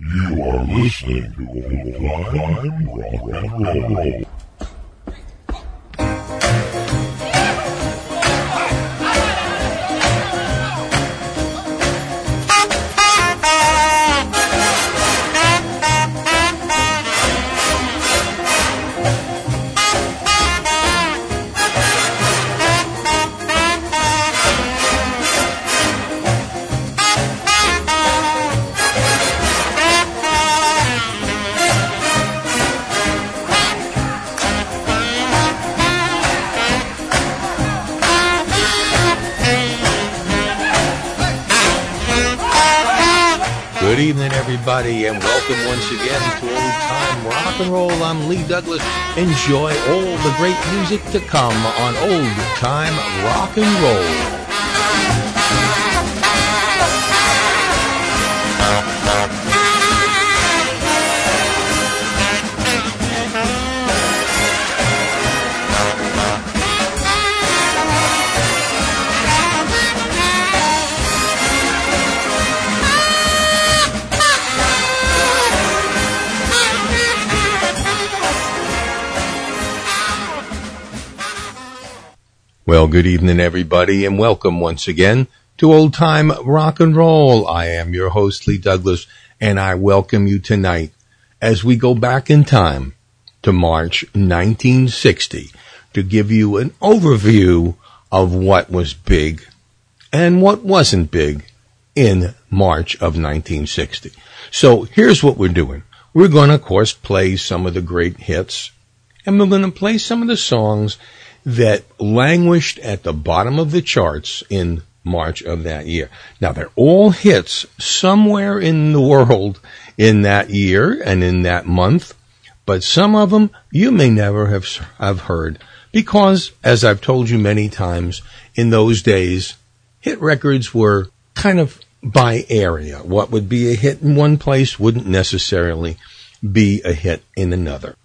You are listening to Old Time Rock and Roll. Everybody, and welcome once again to Old Time Rock and Roll. I'm Lee Douglas. Enjoy all the great music to come on Old Time Rock and Roll. Well, good evening, everybody, and welcome once again to Old Time Rock and Roll. I am your host, Lee Douglas, and I welcome you tonight as we go back in time to March 1960 to give you an overview of what was big and what wasn't big in March of 1960. So here's what we're doing. We're going to, of course, play some of the great hits, and we're going to play some of the songs that languished at the bottom of the charts in March of that year. Now they're all hits somewhere in the world in that year and in that month, but some of them you may never have, have heard because, as I've told you many times, in those days, hit records were kind of by area. What would be a hit in one place wouldn't necessarily be a hit in another.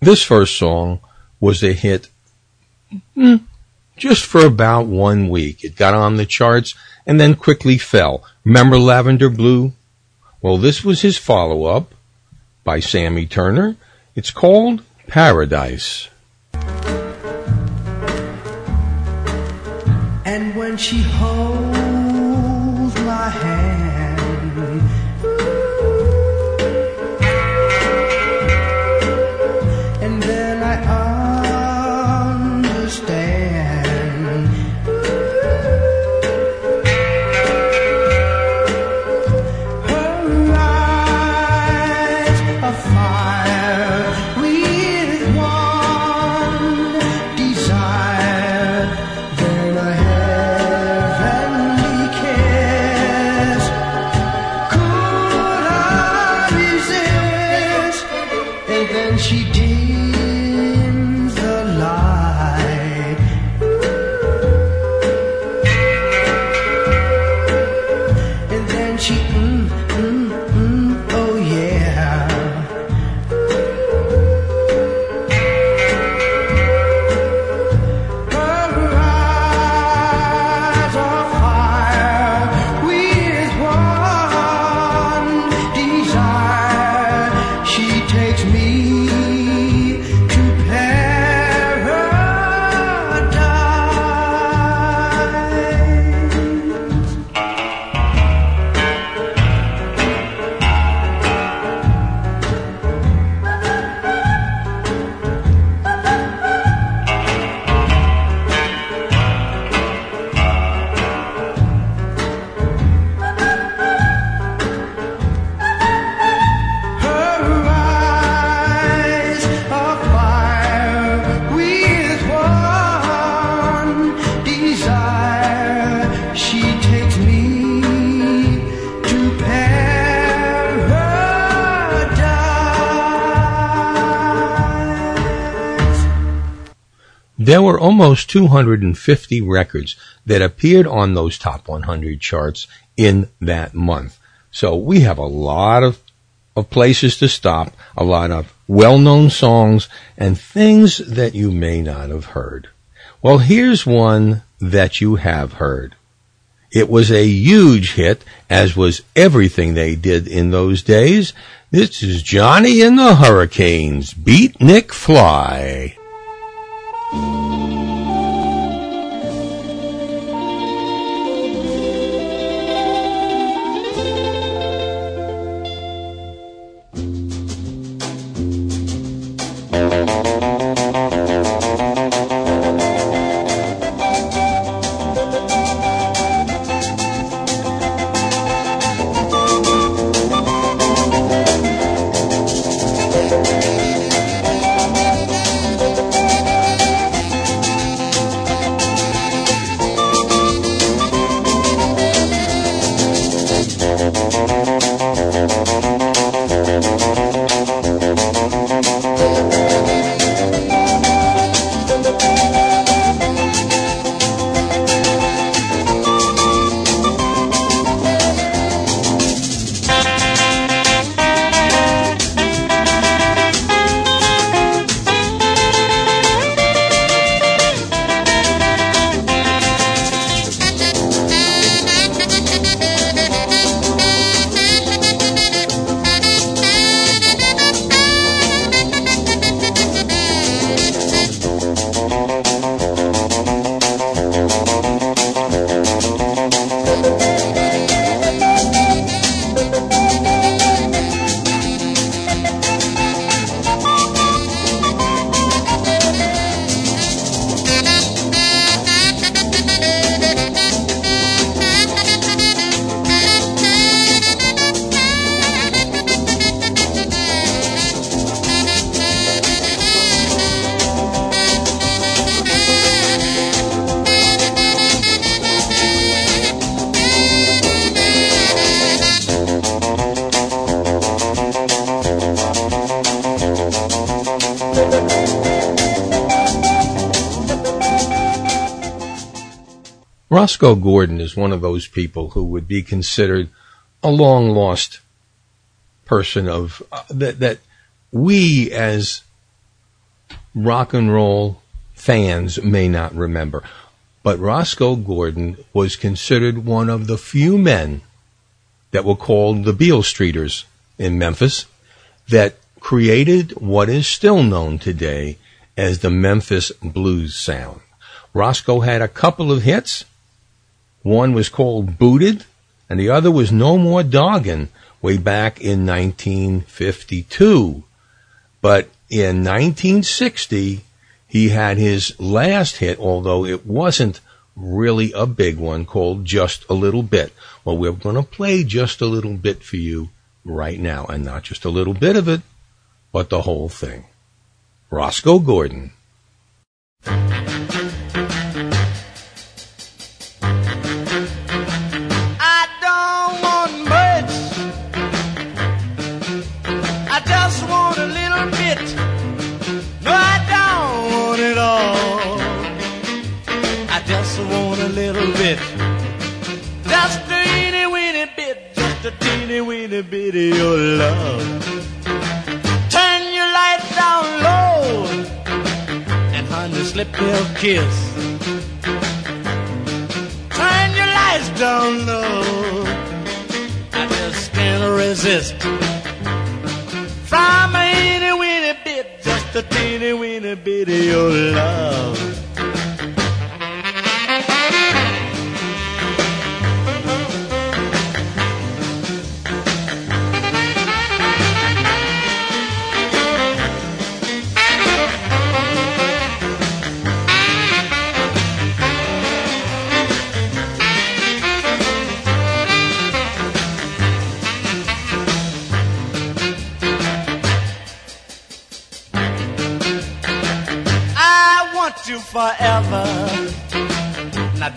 This first song was a hit mm, just for about one week. It got on the charts and then quickly fell. Remember Lavender Blue? Well, this was his follow up by Sammy Turner. It's called Paradise. And when she holds there were almost 250 records that appeared on those top 100 charts in that month. So we have a lot of, of places to stop, a lot of well-known songs, and things that you may not have heard. Well, here's one that you have heard. It was a huge hit, as was everything they did in those days. This is Johnny and the Hurricanes. Beatnik Fly. Thank you. Roscoe Gordon is one of those people who would be considered a long lost person of uh, that that we as rock and roll fans may not remember. But Roscoe Gordon was considered one of the few men that were called the Beale Streeters in Memphis that created what is still known today as the Memphis blues sound. Roscoe had a couple of hits. One was called Booted, and the other was No More Doggin' way back in 1952. But in 1960, he had his last hit, although it wasn't really a big one, called Just a Little Bit. Well, we're going to play just a little bit for you right now, and not just a little bit of it, but the whole thing. Roscoe Gordon. Teeny bit of your love. Turn your light down low. And honey, slip me kiss. Turn your lights down low. I just can't resist. From a weeny bit, just a teeny weeny bit of your love.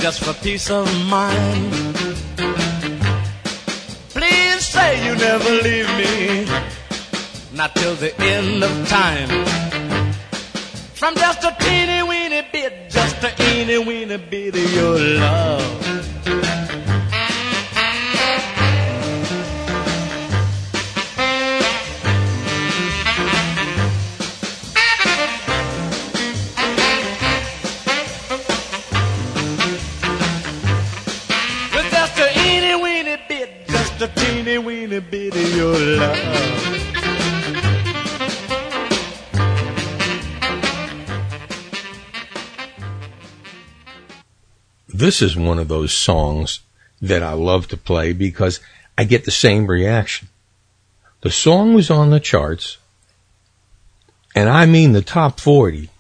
Just for peace of mind. Please say you never leave me, not till the end of time. From just a teeny weeny bit, just a teeny weeny bit of your love. This is one of those songs that I love to play because I get the same reaction. The song was on the charts, and I mean the top 40,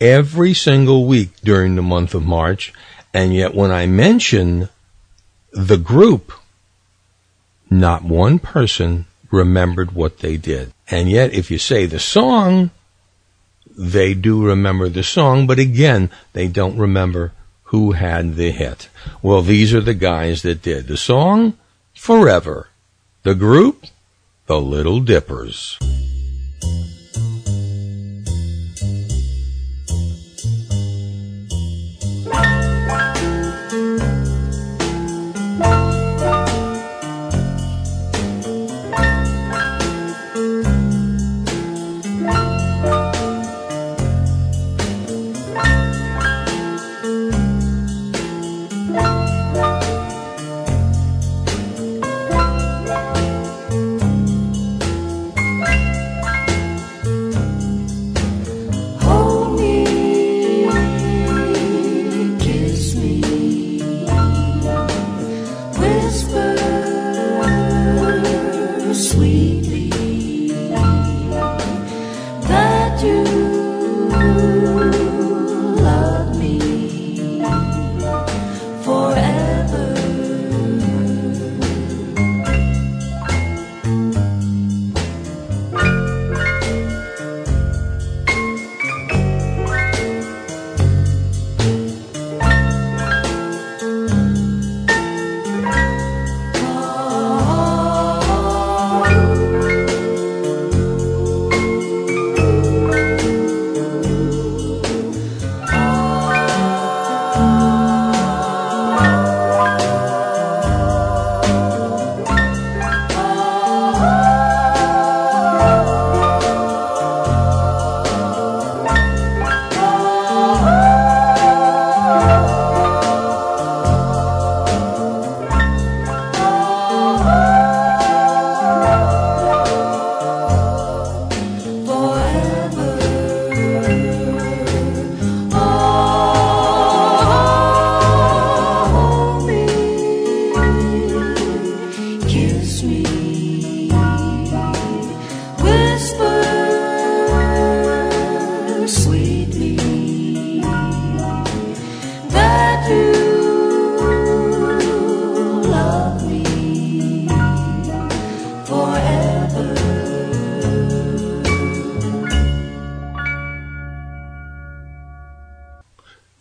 every single week during the month of March, and yet when I mention the group, not one person remembered what they did. And yet, if you say the song, they do remember the song, but again, they don't remember who had the hit. Well, these are the guys that did. The song, Forever. The group, The Little Dippers.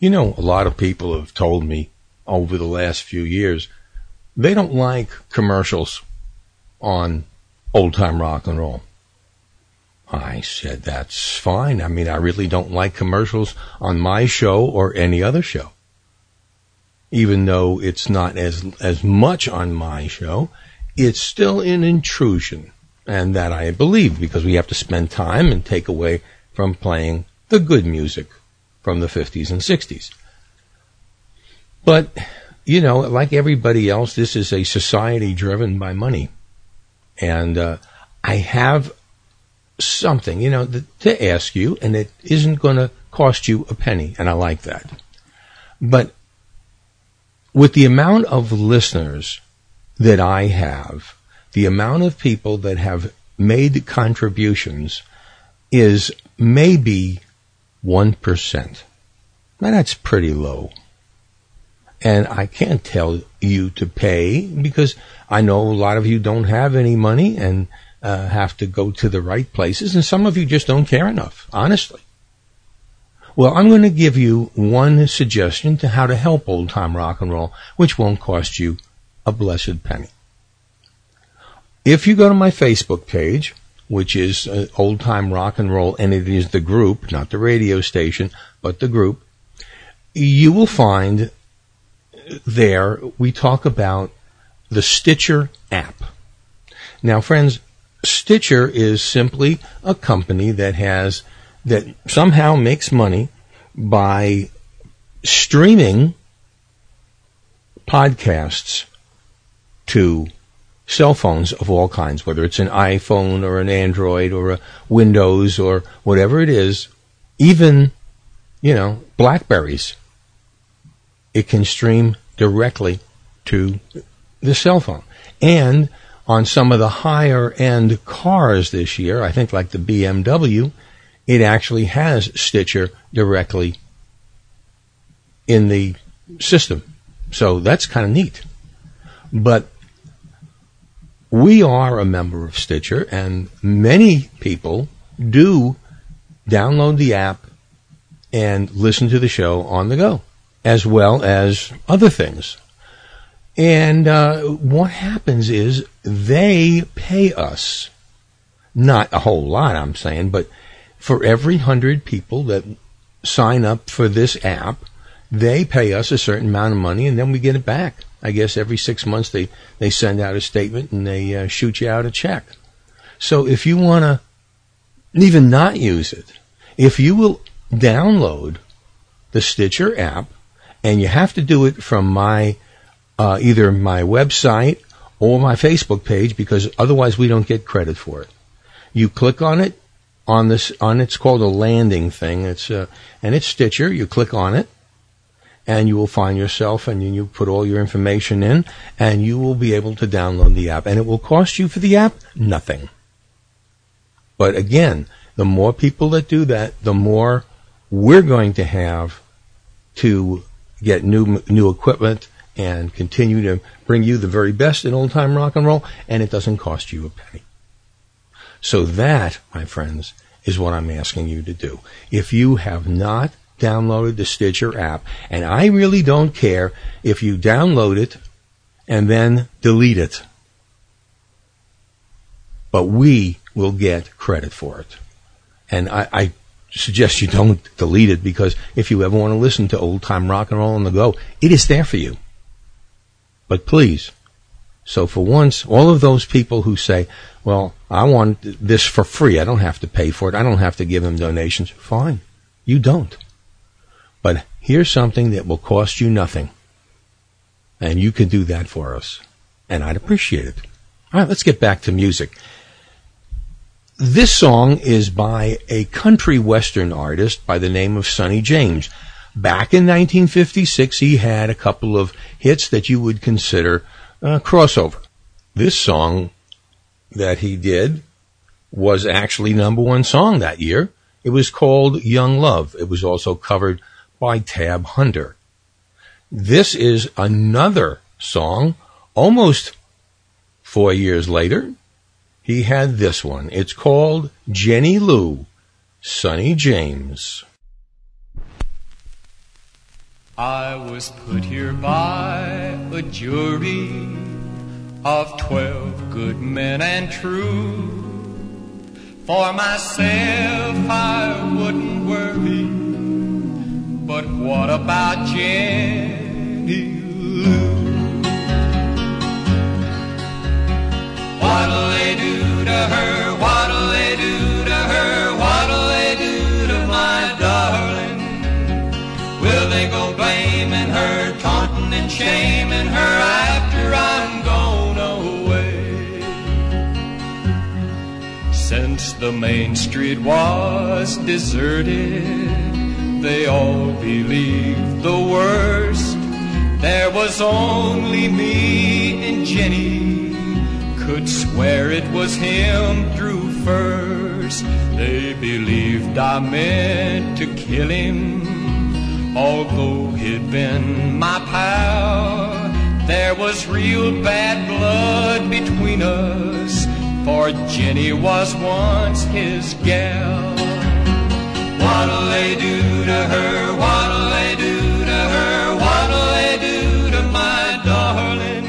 You know, a lot of people have told me over the last few years they don't like commercials on old time rock and roll. I said, that's fine. I mean, I really don't like commercials on my show or any other show. Even though it's not as, as much on my show, it's still an intrusion. And that I believe because we have to spend time and take away from playing the good music from the 50s and 60s. But, you know, like everybody else, this is a society driven by money. And uh, I have something, you know, th- to ask you, and it isn't going to cost you a penny, and I like that. But with the amount of listeners that I have, the amount of people that have made contributions is maybe 1%. Now that's pretty low. And I can't tell you to pay because I know a lot of you don't have any money and uh, have to go to the right places, and some of you just don't care enough, honestly. Well, I'm going to give you one suggestion to how to help old time rock and roll, which won't cost you a blessed penny. If you go to my Facebook page, which is uh, Old Time Rock and Roll, and it is the group, not the radio station, but the group, you will find there we talk about the Stitcher app. Now, friends, Stitcher is simply a company that has that somehow makes money by streaming podcasts to cell phones of all kinds, whether it's an iPhone or an Android or a Windows or whatever it is, even, you know, Blackberries. It can stream directly to the cell phone. And on some of the higher end cars this year, I think like the BMW, it actually has Stitcher directly in the system. So that's kind of neat. But we are a member of Stitcher, and many people do download the app and listen to the show on the go, as well as other things. And uh, what happens is they pay us, not a whole lot, I'm saying, but for every hundred people that sign up for this app, they pay us a certain amount of money, and then we get it back. I guess every six months they, they send out a statement and they uh, shoot you out a check. So if you want to even not use it, if you will download the Stitcher app, and you have to do it from my uh, either my website or my Facebook page because otherwise we don't get credit for it. You click on it on this on it's called a landing thing. It's uh, and it's Stitcher. You click on it, and you will find yourself and you put all your information in, and you will be able to download the app. And it will cost you for the app nothing. But again, the more people that do that, the more we're going to have to get new new equipment and continue to bring you the very best in old time rock and roll, and it doesn't cost you a penny. So that, my friends, is what I'm asking you to do. If you have not downloaded the Stitcher app, and I really don't care if you download it and then delete it, but we will get credit for it. And I, I suggest you don't delete it because if you ever want to listen to old time rock and roll on the go, it is there for you. But please, so for once, all of those people who say, well, I want this for free, I don't have to pay for it, I don't have to give them donations, fine. You don't. But here's something that will cost you nothing. And you can do that for us. And I'd appreciate it. All right, let's get back to music. This song is by a country western artist by the name of Sonny James. Back in 1956, he had a couple of hits that you would consider uh, crossover. This song that he did was actually number one song that year. It was called Young Love. It was also covered by Tab Hunter. This is another song almost four years later he had this one. It's called Jenny Lou, Sonny James. I was put here by a jury of twelve good men and true. For myself, I wouldn't worry. But what about Jenny Lou? What'll they do to her? What'll they do to her? What'll they do to my darling? Will they go blaming her, taunting and shaming her after I'm gone away? Since the main street was deserted, they all believed the worst. There was only me and Jenny could swear it was him through first. They believed I meant to kill him, although he'd been my pal. There was real bad blood between us, for Jenny was once his gal. What'll they do to her? What'll they do to her? What'll they do to my darling?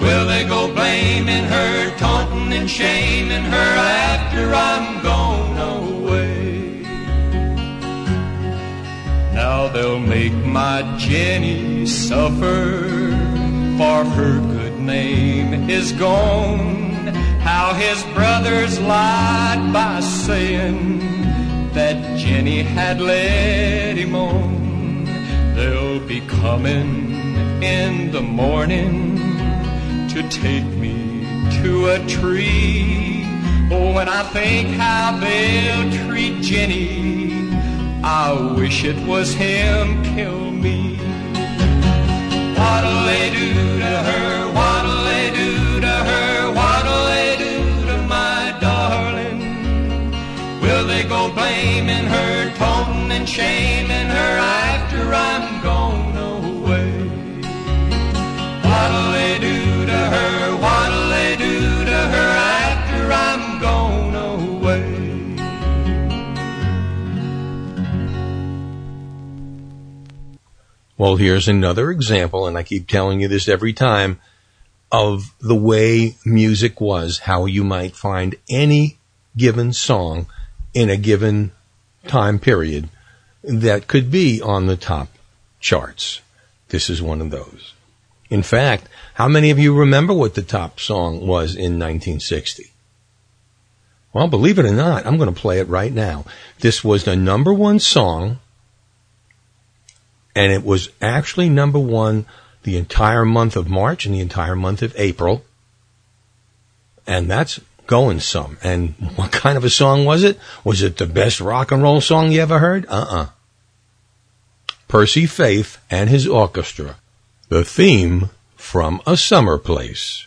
Will they go blaming her, taunting and shaming her after I'm gone away? Now they'll make my Jenny suffer, for her good name is gone. How his brothers lied by saying that Jenny had let him on. They'll be coming in the morning to take me to a tree. Oh, when I think how they'll treat Jenny, I wish it was him kill me. What'll they do to her? And shaming her after I'm gone away? What'll they do to her? What'll they do to her after I'm gone away? Well, here's another example, and I keep telling you this every time, of the way music was, how you might find any given song in a given time period that could be on the top charts. This is one of those. In fact, how many of you remember what the top song was in 1960? Well, believe it or not, I'm going to play it right now. This was the number one song, and it was actually number one the entire month of March and the entire month of April. And that's going some. And what kind of a song was it? Was it the best rock and roll song you ever heard? Uh-uh. Percy Faith and his orchestra. The theme from A Summer Place.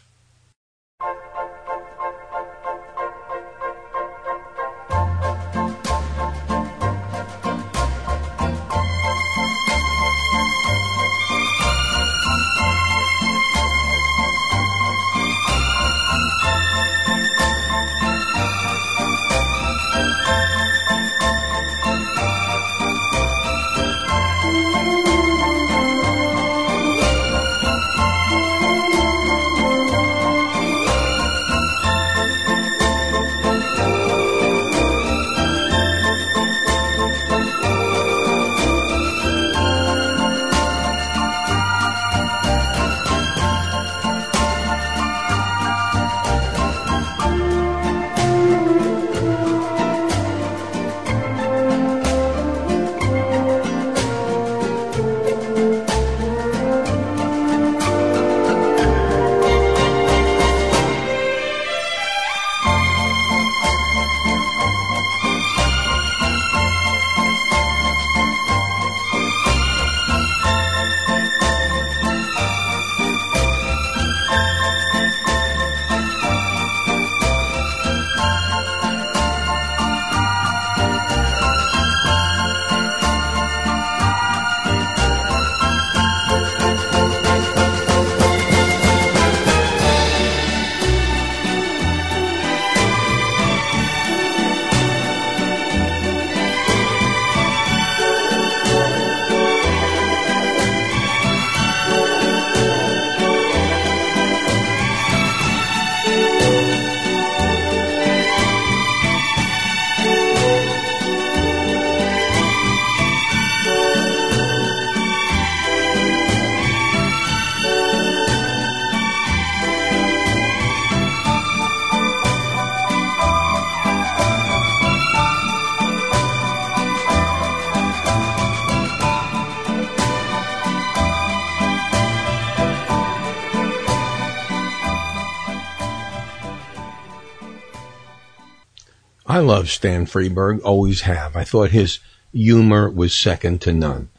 Love Stan Freberg, always have. I thought his humor was second to none.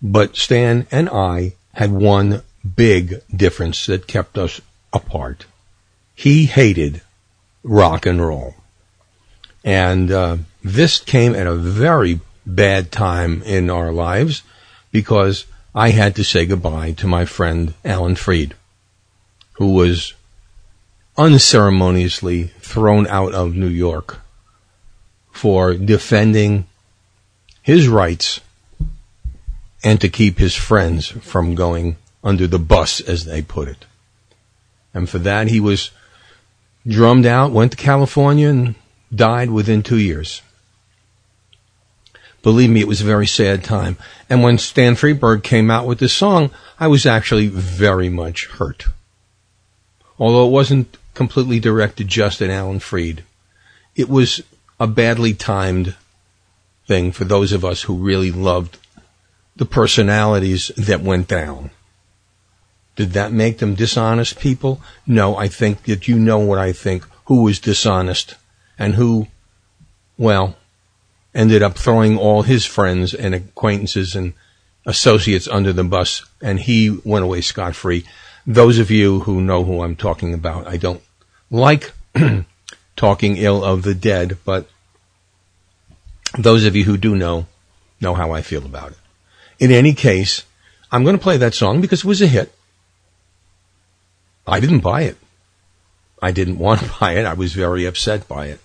But Stan and I had one big difference that kept us apart. He hated rock and roll. And uh, this came at a very bad time in our lives because I had to say goodbye to my friend Alan Freed, who was unceremoniously thrown out of New York for defending his rights and to keep his friends from going under the bus, as they put it. And for that, he was drummed out, went to California, and died within two years. Believe me, it was a very sad time. And when Stan Freberg came out with this song, I was actually very much hurt. Although it wasn't completely directed just at Alan Freed. It was a badly timed thing for those of us who really loved the personalities that went down. Did that make them dishonest people? No, I think that you know what I think, who was dishonest and who, well, ended up throwing all his friends and acquaintances and associates under the bus and he went away scot free. Those of you who know who I'm talking about, I don't like talking ill of the dead, but those of you who do know, know how I feel about it. In any case, I'm going to play that song because it was a hit. I didn't buy it. I didn't want to buy it. I was very upset by it.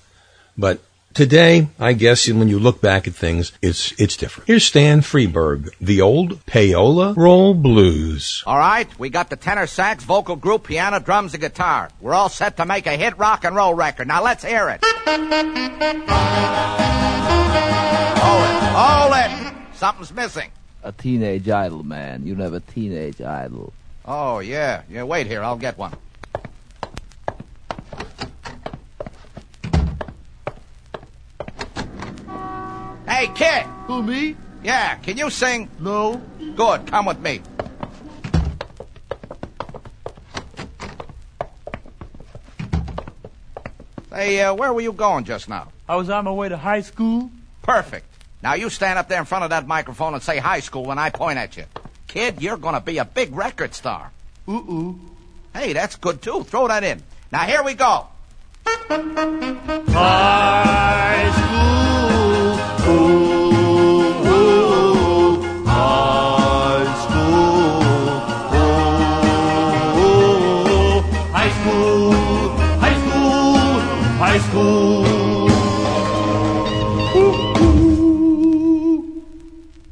But today, I guess when you look back at things, it's, it's different. Here's Stan Freberg, the old payola roll blues. All right, we got the tenor sax, vocal group, piano, drums, and guitar. We're all set to make a hit rock and roll record. Now let's hear it. Hold it, hold it. Something's missing. A teenage idol, man. You have a teenage idol. Oh, yeah. Yeah, wait here. I'll get one. Hey, kid. Who, me? Yeah, can you sing? No. Good, come with me. Hey, uh, where were you going just now? I was on my way to high school. Perfect. Now you stand up there in front of that microphone and say high school when I point at you. Kid, you're gonna be a big record star. Ooh-ooh. Hey, that's good too. Throw that in. Now here we go. High school.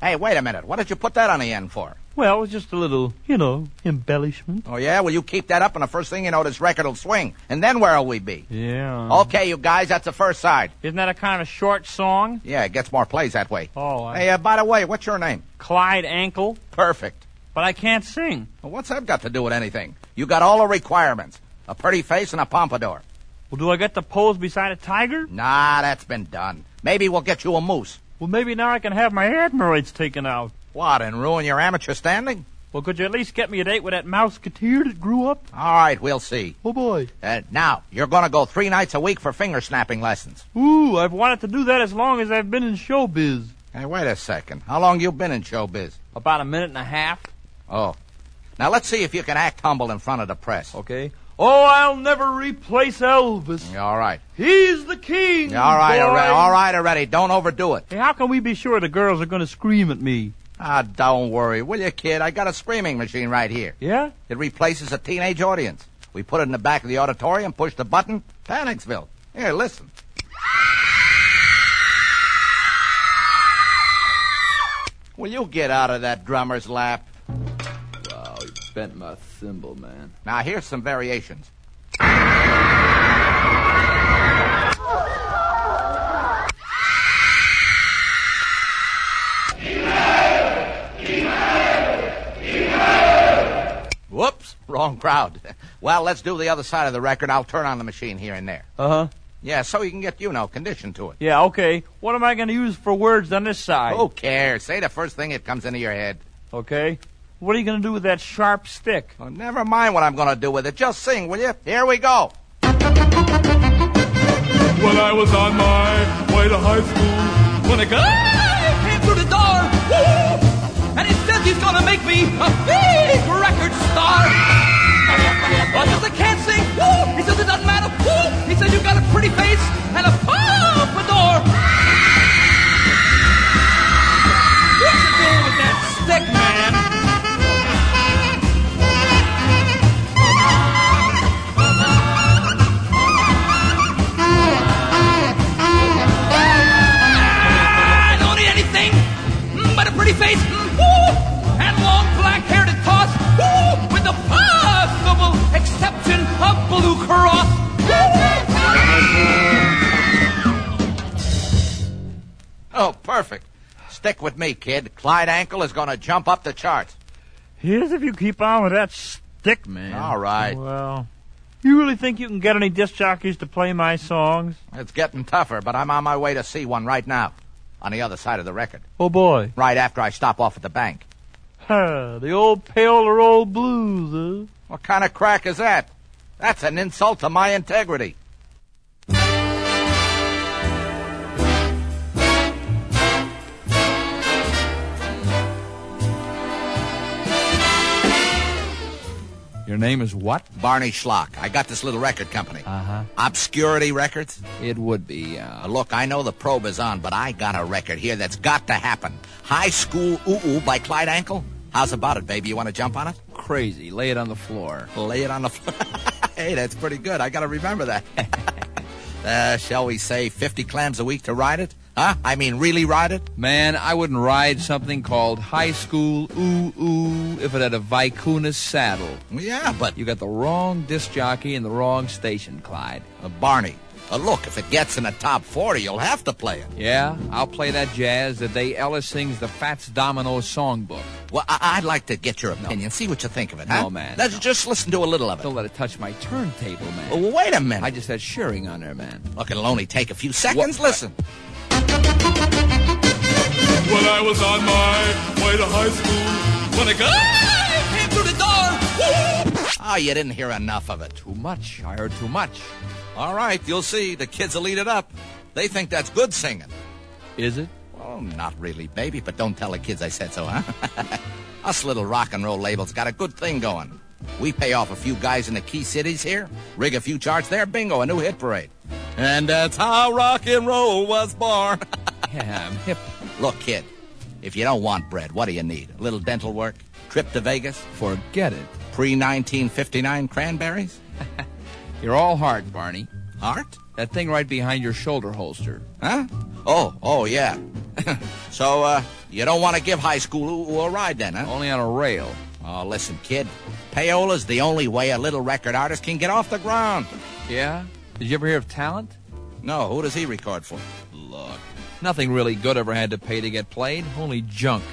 Hey, wait a minute. What did you put that on the end for? Well, it was just a little, you know, embellishment. Oh yeah? Well, you keep that up, and the first thing you know, this record will swing. And then where'll we be? Yeah. Okay, you guys, that's the first side. Isn't that a kind of short song? Yeah, it gets more plays that way. Oh, I... Hey, uh, by the way, what's your name? Clyde Ankle. Perfect. But I can't sing. Well, what's that got to do with anything? You got all the requirements. A pretty face and a pompadour. Well, do I get to pose beside a tiger? Nah, that's been done. Maybe we'll get you a moose. Well, maybe now I can have my adenoids taken out. What, and ruin your amateur standing? Well, could you at least get me a date with that mouseketeer that grew up? All right, we'll see. Oh, boy. Uh, now, you're gonna go three nights a week for finger snapping lessons. Ooh, I've wanted to do that as long as I've been in showbiz. Hey, wait a second. How long you been in showbiz? About a minute and a half. Oh. Now let's see if you can act humble in front of the press. Okay. Oh, I'll never replace Elvis. All right. He's the king. All right, boy. already. All right, already. Don't overdo it. Hey, how can we be sure the girls are going to scream at me? Ah, don't worry, will you, kid? I got a screaming machine right here. Yeah? It replaces a teenage audience. We put it in the back of the auditorium, push the button, Panicsville. Here, listen. Will you get out of that drummer's lap? Wow, you bent my cymbal, man. Now, here's some variations. Whoops, wrong crowd. Well, let's do the other side of the record. I'll turn on the machine here and there. Uh huh. Yeah, so you can get, you know, conditioned to it. Yeah, okay. What am I going to use for words on this side? Who cares? Say the first thing that comes into your head. Okay. What are you going to do with that sharp stick? Oh, never mind what I'm going to do with it. Just sing, will you? Here we go. When I was on my way to high school, when a guy came through the door, and he says he's gonna make me a big record star. Well, I says I can't sing, woo. He says it doesn't matter, woo. He says you got a pretty face and a pompadour. What you doing with that stick, of Blue Cross. Oh, perfect. stick with me, kid. Clyde Ankle is going to jump up the charts. Here's if you keep on with that stick, man. All right. Well, you really think you can get any disc jockeys to play my songs? It's getting tougher, but I'm on my way to see one right now. On the other side of the record. Oh boy. Right after I stop off at the bank. Huh, the old payola roll blues, huh? What kind of crack is that? That's an insult to my integrity. Your name is what? Barney Schlock. I got this little record company. Uh huh. Obscurity Records. It would be. Uh, look, I know the probe is on, but I got a record here that's got to happen. High School Ooh Ooh by Clyde Ankle. How's about it, baby? You want to jump on it? crazy. Lay it on the floor. Lay it on the floor. hey, that's pretty good. I got to remember that. uh, shall we say 50 clams a week to ride it? Huh? I mean, really ride it? Man, I wouldn't ride something called High School Ooh Ooh if it had a Vicuna saddle. Yeah, but You got the wrong disc jockey in the wrong station, Clyde. uh, Barney. Uh, look, if it gets in the top 40, you'll have to play it. Yeah, I'll play that jazz the day Ella sings the Fats Domino songbook. Well, I- I'd like to get your opinion. See what you think of it, huh? No, man, Let's no. just listen to a little of it. Don't let it touch my turntable, man. Well, wait a minute. I just had Shearing on there, man. Look, it'll only take a few seconds. What- Listen. When I was on my way to high school, when a guy came through the door. Woo! Oh, you didn't hear enough of it. Too much. I heard too much. All right, you'll see. The kids will eat it up. They think that's good singing. Is it? Well, not really, baby, but don't tell the kids I said so, huh? Us little rock and roll labels got a good thing going. We pay off a few guys in the key cities here, rig a few charts there, bingo, a new hit parade. And that's how rock and roll was born. Yeah, I'm hip. Look, kid, if you don't want bread, what do you need? A little dental work? Trip to Vegas? Forget it. Pre 1959 cranberries? You're all heart, Barney. Heart? That thing right behind your shoulder holster. Huh? Oh, oh, yeah. so, uh, you don't want to give high school a ride then, huh? Only on a rail. Oh, listen, kid. Payola's the only way a little record artist can get off the ground. Yeah? Did you ever hear of talent? No, who does he record for? Look, nothing really good ever had to pay to get played. Only junk.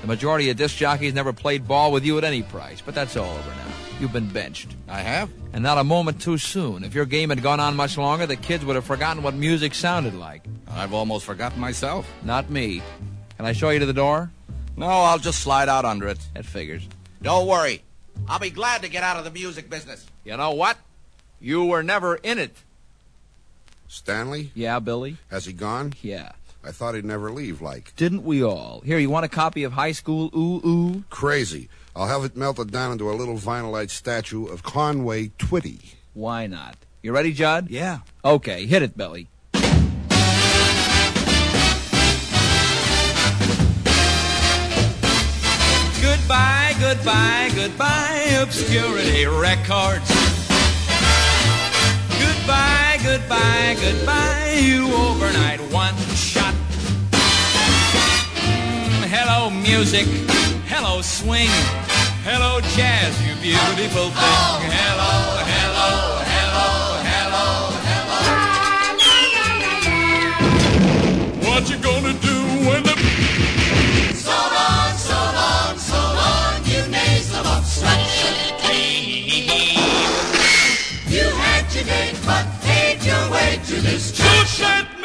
The majority of disc jockeys never played ball with you at any price, but that's all over now. You've been benched. I have? And not a moment too soon. If your game had gone on much longer, the kids would have forgotten what music sounded like. I've almost forgotten myself. Not me. Can I show you to the door? No, I'll just slide out under it. That figures. Don't worry. I'll be glad to get out of the music business. You know what? You were never in it. Stanley? Yeah, Billy? Has he gone? Yeah. I thought he'd never leave, like. Didn't we all? Here, you want a copy of High School Ooh Ooh? Crazy. I'll have it melted down into a little vinylite statue of Conway Twitty. Why not? You ready, Judd? Yeah. Okay, hit it, Billy. Goodbye, goodbye, goodbye, obscurity records. Goodbye, goodbye, goodbye, you overnight one shot. Mm, hello, music. Hello, swing. Hello, jazz, you beautiful thing. Oh. Hello, hello, hello, hello, hello. What you gonna do when the So long, so long, so long, you nasal obstruction. You had your day, but paid your way to this George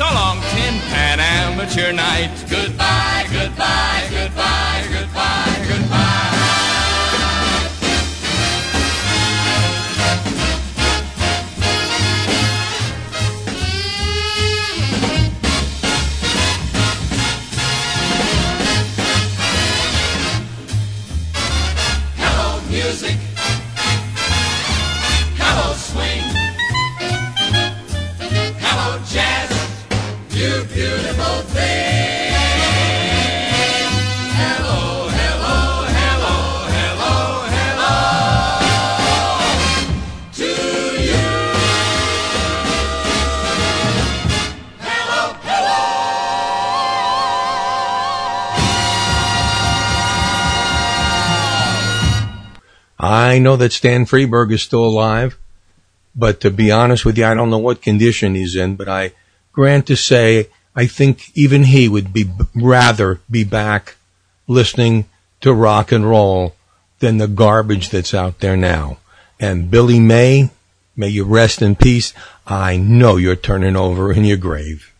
So long, tin pan amateur night. Goodbye, goodbye. Know that Stan Freberg is still alive, but to be honest with you, I don't know what condition he's in, but I grant to say, I think even he would be rather be back listening to rock and roll than the garbage that's out there now. And Billy May, may you rest in peace. I know you're turning over in your grave.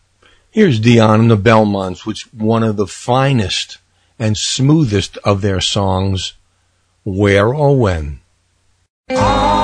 Here's Dion and the Belmonts, which one of the finest and smoothest of their songs, Where or When. It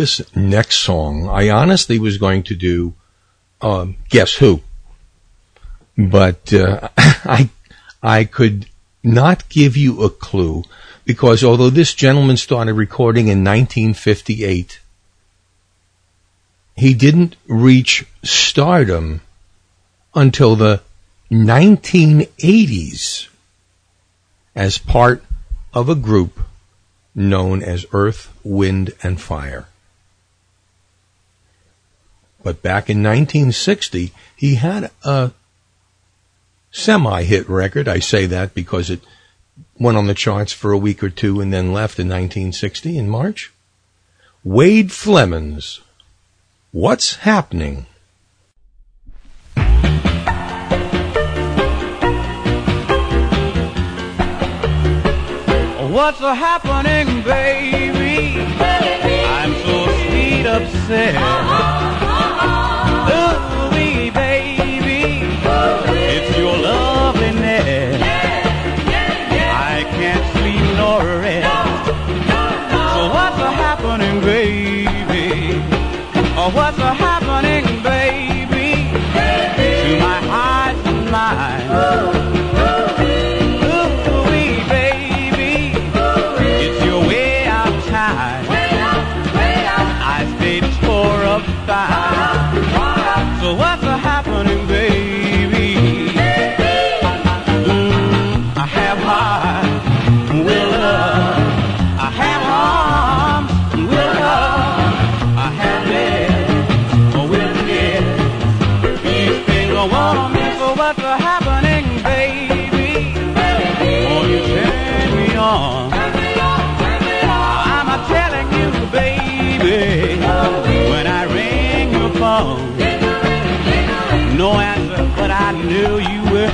this next song, I honestly was going to do um, Guess Who, but uh, I I could not give you a clue because although this gentleman started recording in 1958, he didn't reach stardom until the 1980s as part of a group known as Earth, Wind, and Fire. But back in 1960, he had a semi-hit record. I say that because it went on the charts for a week or two and then left in 1960 in March. Wade Flemons, What's Happening? What's happening, baby? I'm so sweet upset. Ooh,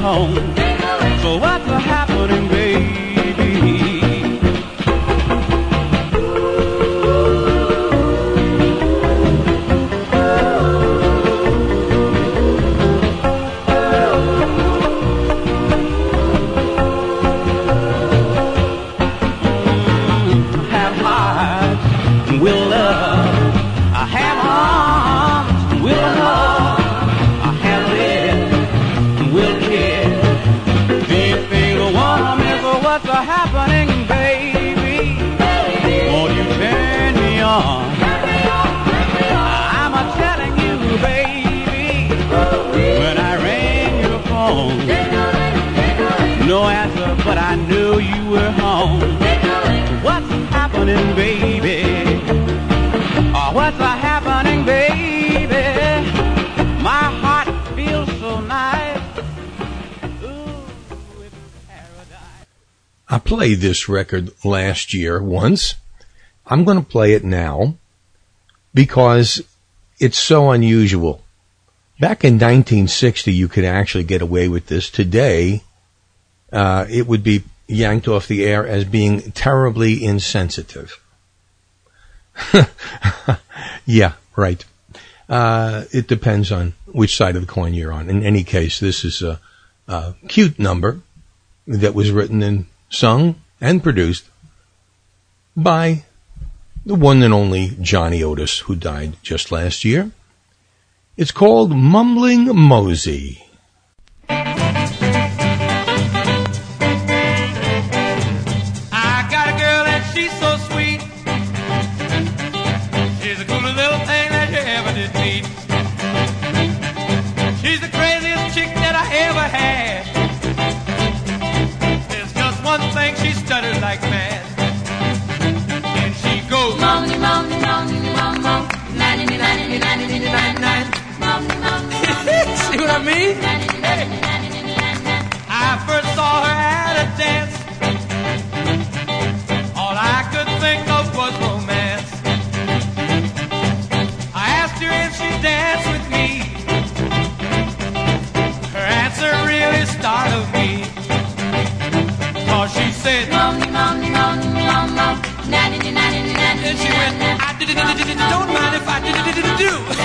home. So what's happening, I played this record last year once. I'm going to play it now because it's so unusual. Back in 1960, you could actually get away with this. Today, uh, it would be yanked off the air as being terribly insensitive. yeah, right. Uh, it depends on which side of the coin you're on. In any case, this is a, a cute number that was written and sung and produced by the one and only Johnny Otis, who died just last year. It's called Mumbling Mosey. See I first saw her at a dance. All I could think of was romance. I asked her if she'd dance with me. Her answer really startled me. Cause she said, mommy, mommy, mommy, mommy, mommy, nanny, nanny, nanny, Then she went, I did it, don't mind if I did it, do. I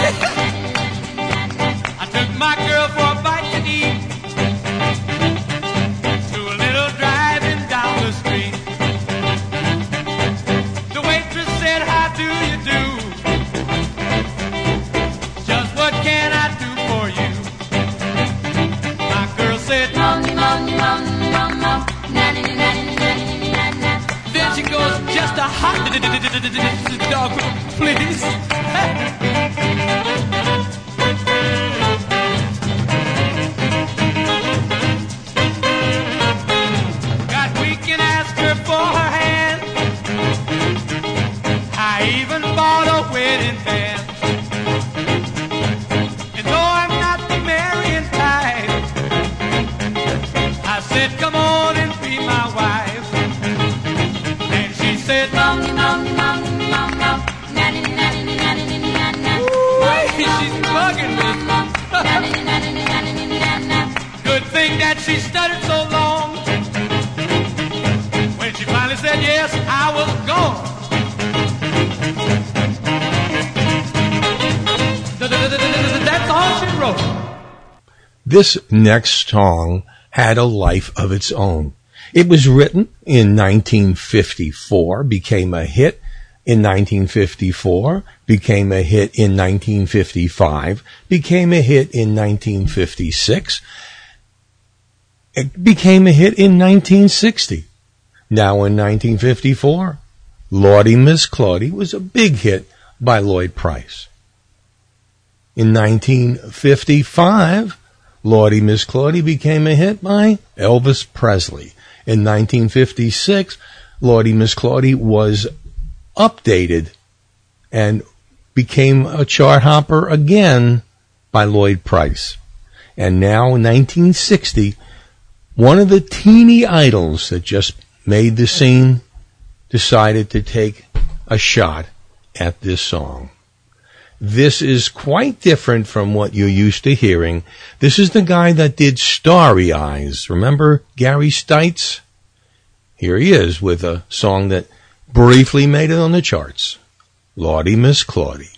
This next song had a life of its own. It was written in 1954, became a hit in 1954, became a hit in 1955, became a hit in 1956, it became a hit in 1960. Now in 1954, Lawdy Miss Clawdy was a big hit by Lloyd Price. In 1955, Lawdy Miss Clawdy became a hit by Elvis Presley. In 1956, Lawdy Miss Clawdy was updated and became a chart hopper again by Lloyd Price. And now in 1960, one of the teeny idols that just made the scene decided to take a shot at this song. This is quite different from what you're used to hearing. This is the guy that did Starry Eyes. Remember Gary Stites? Here he is with a song that briefly made it on the charts. Lawdy Miss Clawdy.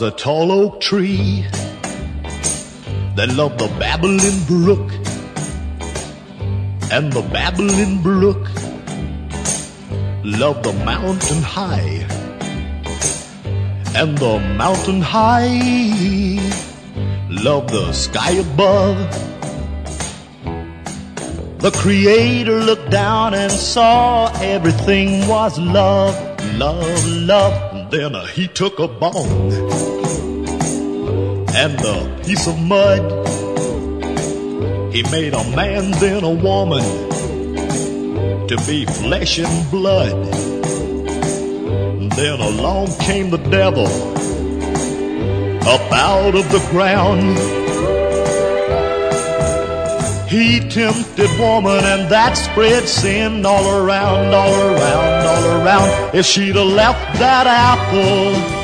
Was a tall oak tree that loved the babbling brook, and the babbling brook loved the mountain high, and the mountain high loved the sky above. The Creator looked down and saw everything was love, love, love. Then he took a bone and the piece of mud. He made a man, then a woman to be flesh and blood. Then along came the devil up out of the ground. He tempted woman and that spread sin all around, all around, all around. If she'd have left that apple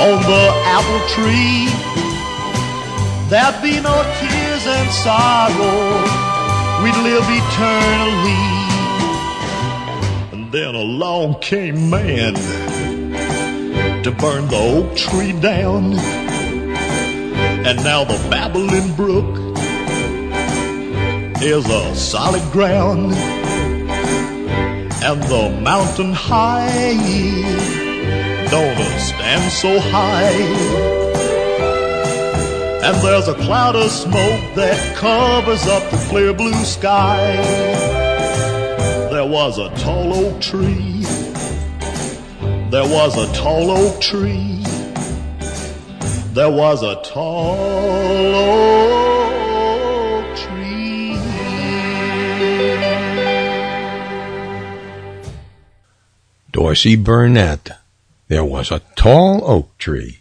on the apple tree, there'd be no tears and sorrow. We'd live eternally. And then along came man to burn the oak tree down. And now the babbling brook is a solid ground and the mountain high don't stand so high. And there's a cloud of smoke that covers up the clear blue sky. There was a tall oak tree. There was a tall oak tree. There was a tall oak tree. Dorsey Burnette. There was a tall oak tree.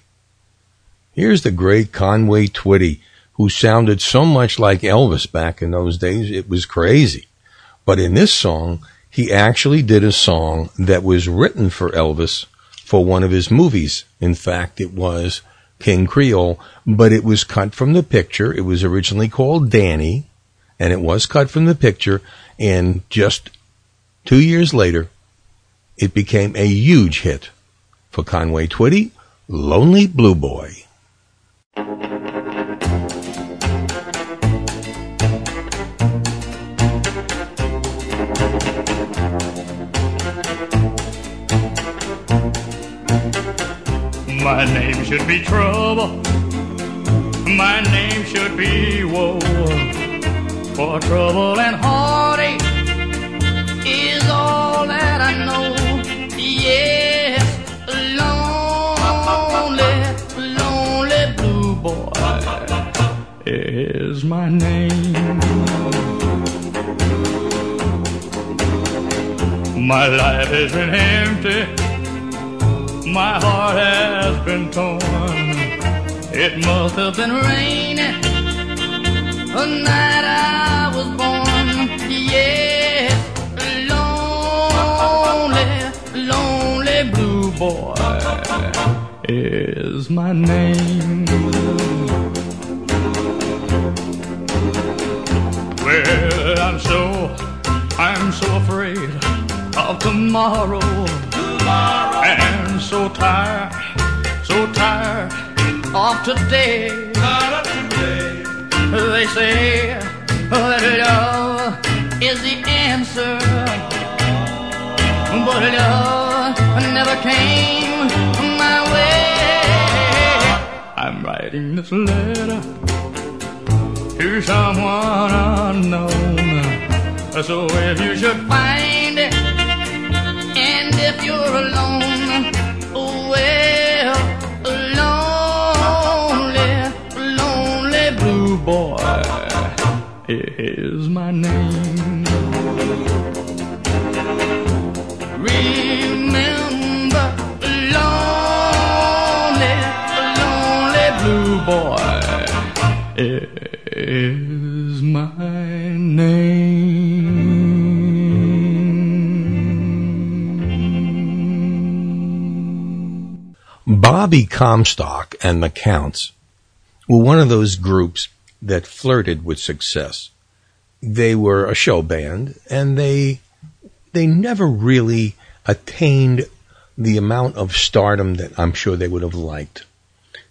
Here's the great Conway Twitty, who sounded so much like Elvis back in those days, it was crazy. But in this song, he actually did a song that was written for Elvis for one of his movies. In fact, it was King Creole, but it was cut from the picture. It was originally called Danny, and it was cut from the picture and just Two years later, it became a huge hit for Conway Twitty, Lonely Blue Boy. My name should be trouble. My name should be woe. For trouble and heartache is all that I know. Yes, is my name. My life has been empty. My heart has been torn. It must have been raining the night I was born. Yes, lonely, lonely blue boy is my name. Well, I'm so, I'm so afraid of tomorrow. Tomorrow. And so tired, so tired of today. Of today. They say that love is the answer, but love never came my way. I'm writing this letter to someone unknown. So if you should find it, and if you're alone, well, lonely, lonely blue boy is my name. Remember, lonely, lonely blue boy is my name. Bobby Comstock and the Counts were one of those groups that flirted with success. They were a show band and they they never really attained the amount of stardom that I'm sure they would have liked.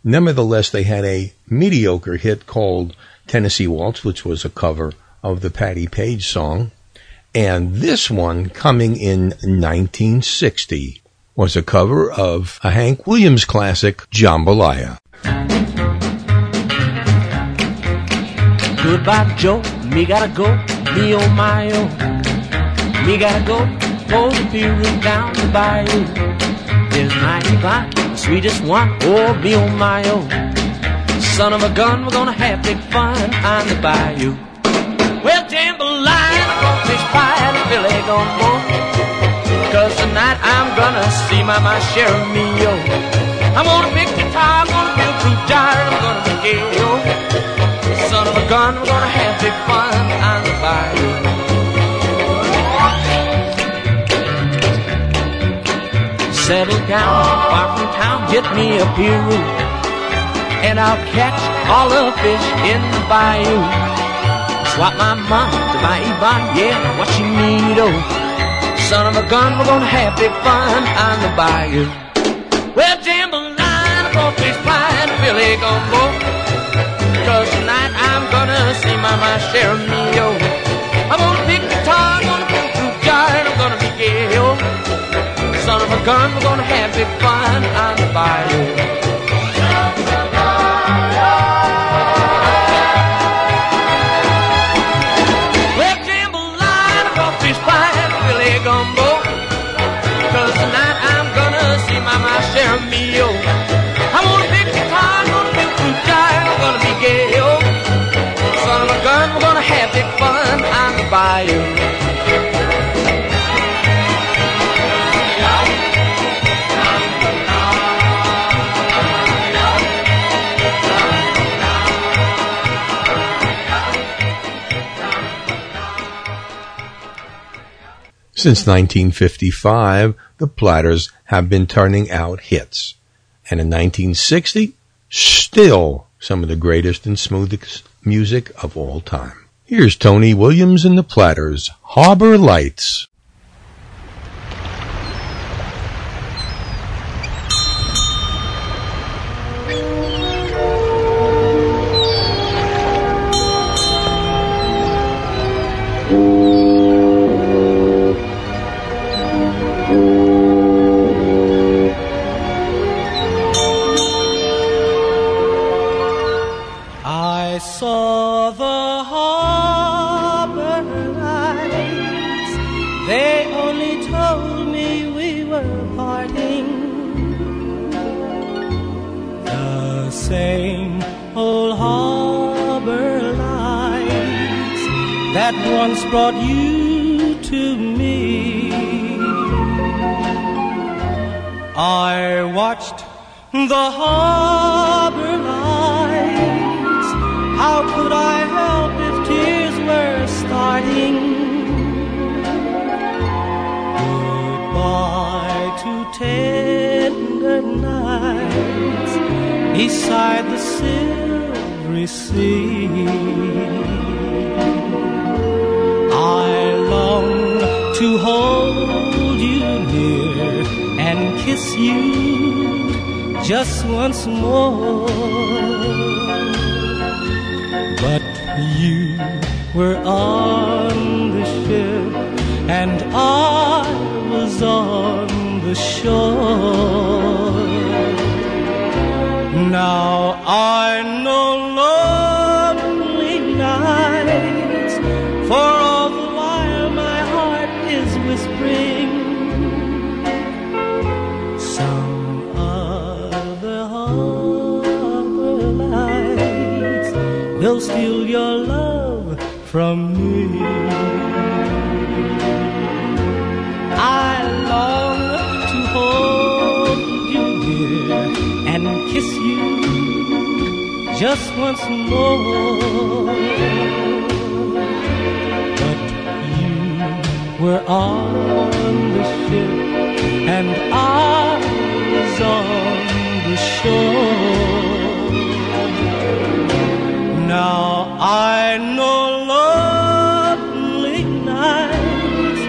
Nevertheless, they had a mediocre hit called Tennessee Waltz, which was a cover of the Patti Page song. And this one, coming in 1960, was a cover of a Hank Williams classic, Jambalaya. Goodbye, Joe. Me gotta go. Me oh my oh. Me gotta go. For the beer room down the bayou. There's 95, the sweetest one. Oh, me oh my oh. Son of a gun, we're gonna have big fun on the bayou. Well, jambalaya, I'm gonna fish pie and Billy gumbo. Cause tonight I'm gonna see my, my share of me, yo. I'm gonna pick guitar, I'm gonna feel true jar, I'm gonna gay, yo. Son of a gun, we're gonna have big fun on the bayou. Settle down, far from town, get me a pirogue. And I'll catch all the fish in the bayou. Swap my mom to my Yvonne, yeah, what she need, oh. Son of a gun, we're gonna have big fun on the bayou. Well, jambalaya, I'm gonna fish fly and Billy gumbo. Cause tonight I'm gonna see my, my share of me, yo. I'm gonna pick guitar, I'm gonna play through jar, and I'm gonna be gay, yo. Son of a gun, we're gonna have big fun on the bayou. Since 1955, the Platters have been turning out hits. And in 1960, still some of the greatest and smoothest music of all time. Here's Tony Williams and the Platters, Harbor Lights. Once brought you to me. I watched the harbor lights. How could I help if tears were starting? Goodbye to tender nights beside the silvery sea. To hold you near and kiss you just once more. But you were on the ship and I was on the shore. Now I know will steal your love from me. I long to hold you dear and kiss you just once more. But you were on the ship and I was on the shore. Now I know lonely nights,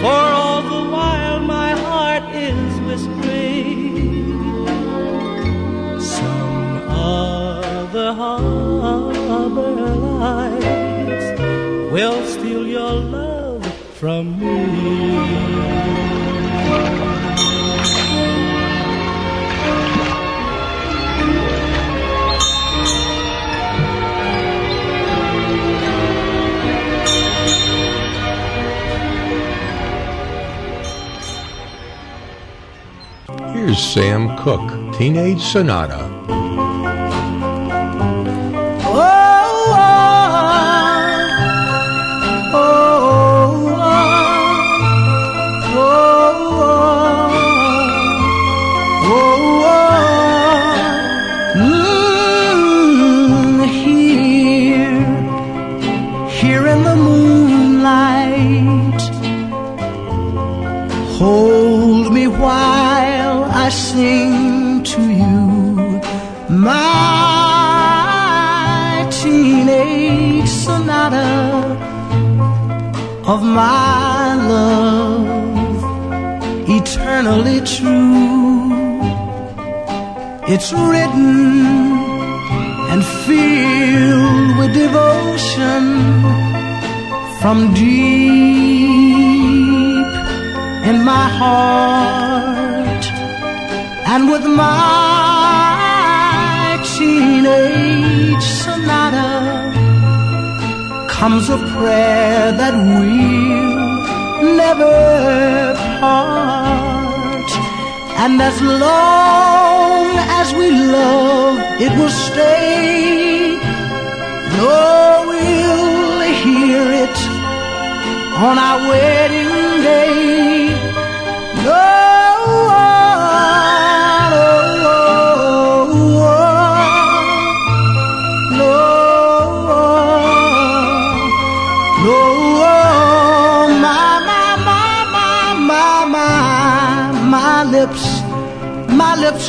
for all the while my heart is whispering some other harbor lights will steal your love from me. Here's Sam Cooke, Teenage Sonata. My love, eternally true. It's written and filled with devotion from deep in my heart and with my teenage comes a prayer that we'll never part. And as long as we love it will stay. No we'll hear it on our wedding day. No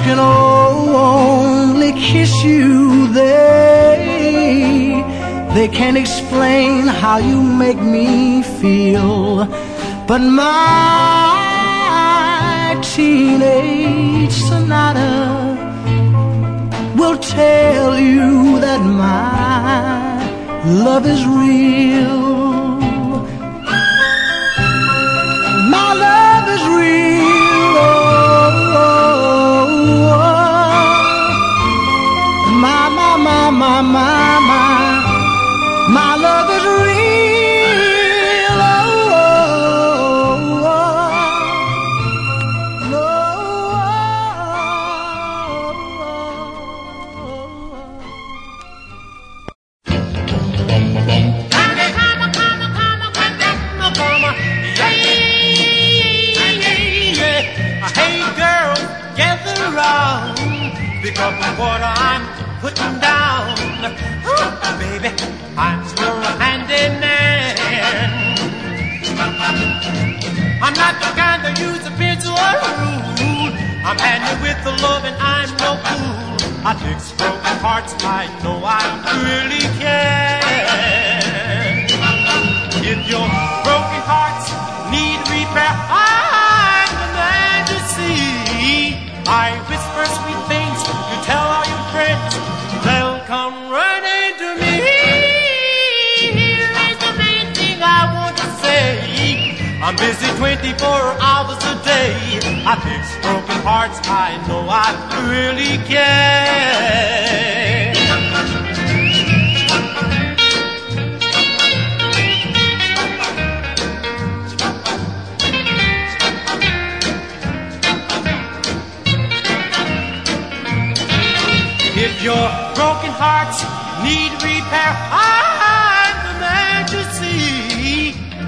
can only kiss you. They, they can't explain how you make me feel. But my teenage sonata will tell you that my love is real. my, my, my, my love is real. Oh, oh, oh, oh, oh. oh, oh, oh. round, pick the water I'm putting down. I'm not the kind to use a pencil or a rule. I'm handy with the love and I'm no fool. I fix broken hearts, I know I really can. If your I'm busy 24 hours a day. I fix broken hearts, I know I really care. If your broken hearts need repair, I'm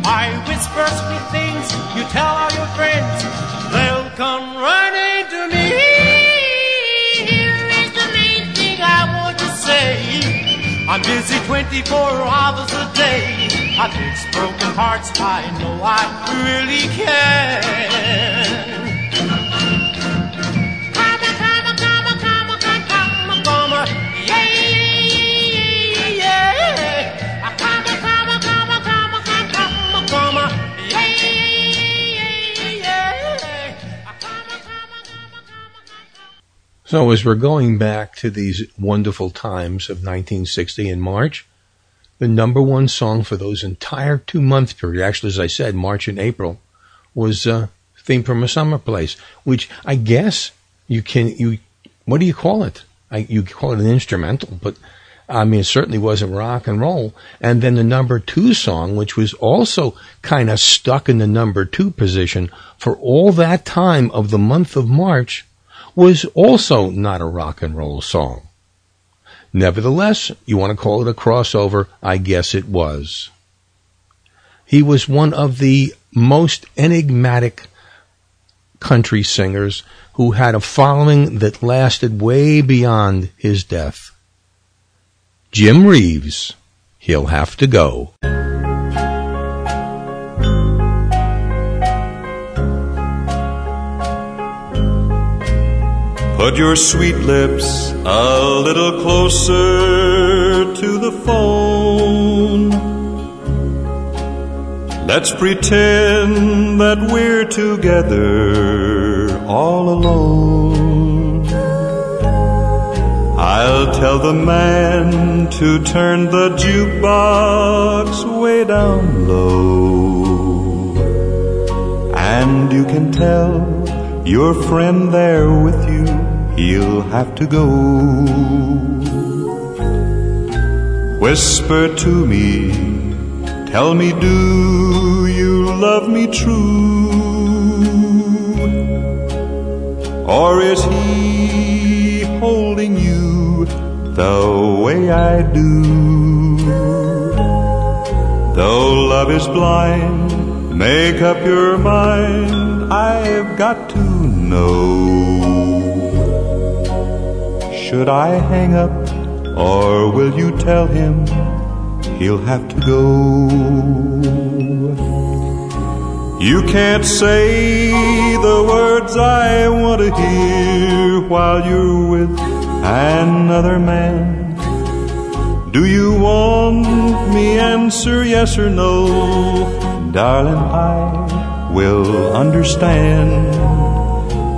I whisper sweet things, you tell all your friends, they'll come running to me. Here is the main thing I want to say. I'm busy 24 hours a day. I fix broken hearts, I know I really can. So as we're going back to these wonderful times of 1960 in March, the number one song for those entire two month period, actually, as I said, March and April, was uh, "Theme from a Summer Place," which I guess you can you what do you call it? I, you call it an instrumental, but I mean, it certainly wasn't rock and roll. And then the number two song, which was also kind of stuck in the number two position for all that time of the month of March, was also not a rock and roll song. Nevertheless, you want to call it a crossover? I guess it was. He was one of the most enigmatic country singers who had a following that lasted way beyond his death. Jim Reeves, he'll have to go. Put your sweet lips a little closer to the phone. Let's pretend that we're together all alone. I'll tell the man to turn the jukebox way down low. And you can tell your friend there with you, he'll have to go. Whisper to me, tell me, do you love me true? Or is he holding you the way I do? Though love is blind, make up your mind. I've got to know. Should I hang up or will you tell him he'll have to go? You can't say the words I want to hear while you're with another man. Do you want me answer yes or no? Darling, I will understand.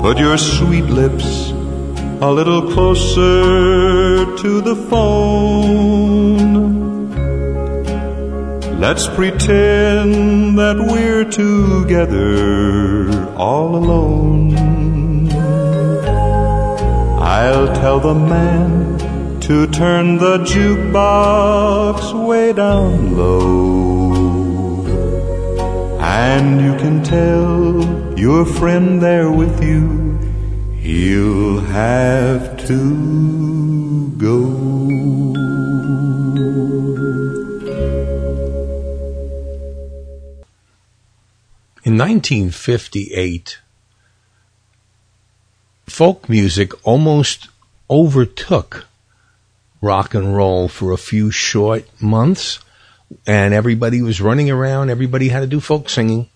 Put your sweet lips a little closer to the phone. Let's pretend that we're together all alone. I'll tell the man to turn the jukebox way down low. And you can tell your friend there with you, he'll have to go. In 1958, folk music almost overtook rock and roll for a few short months and everybody was running around. Everybody had to do folk singing.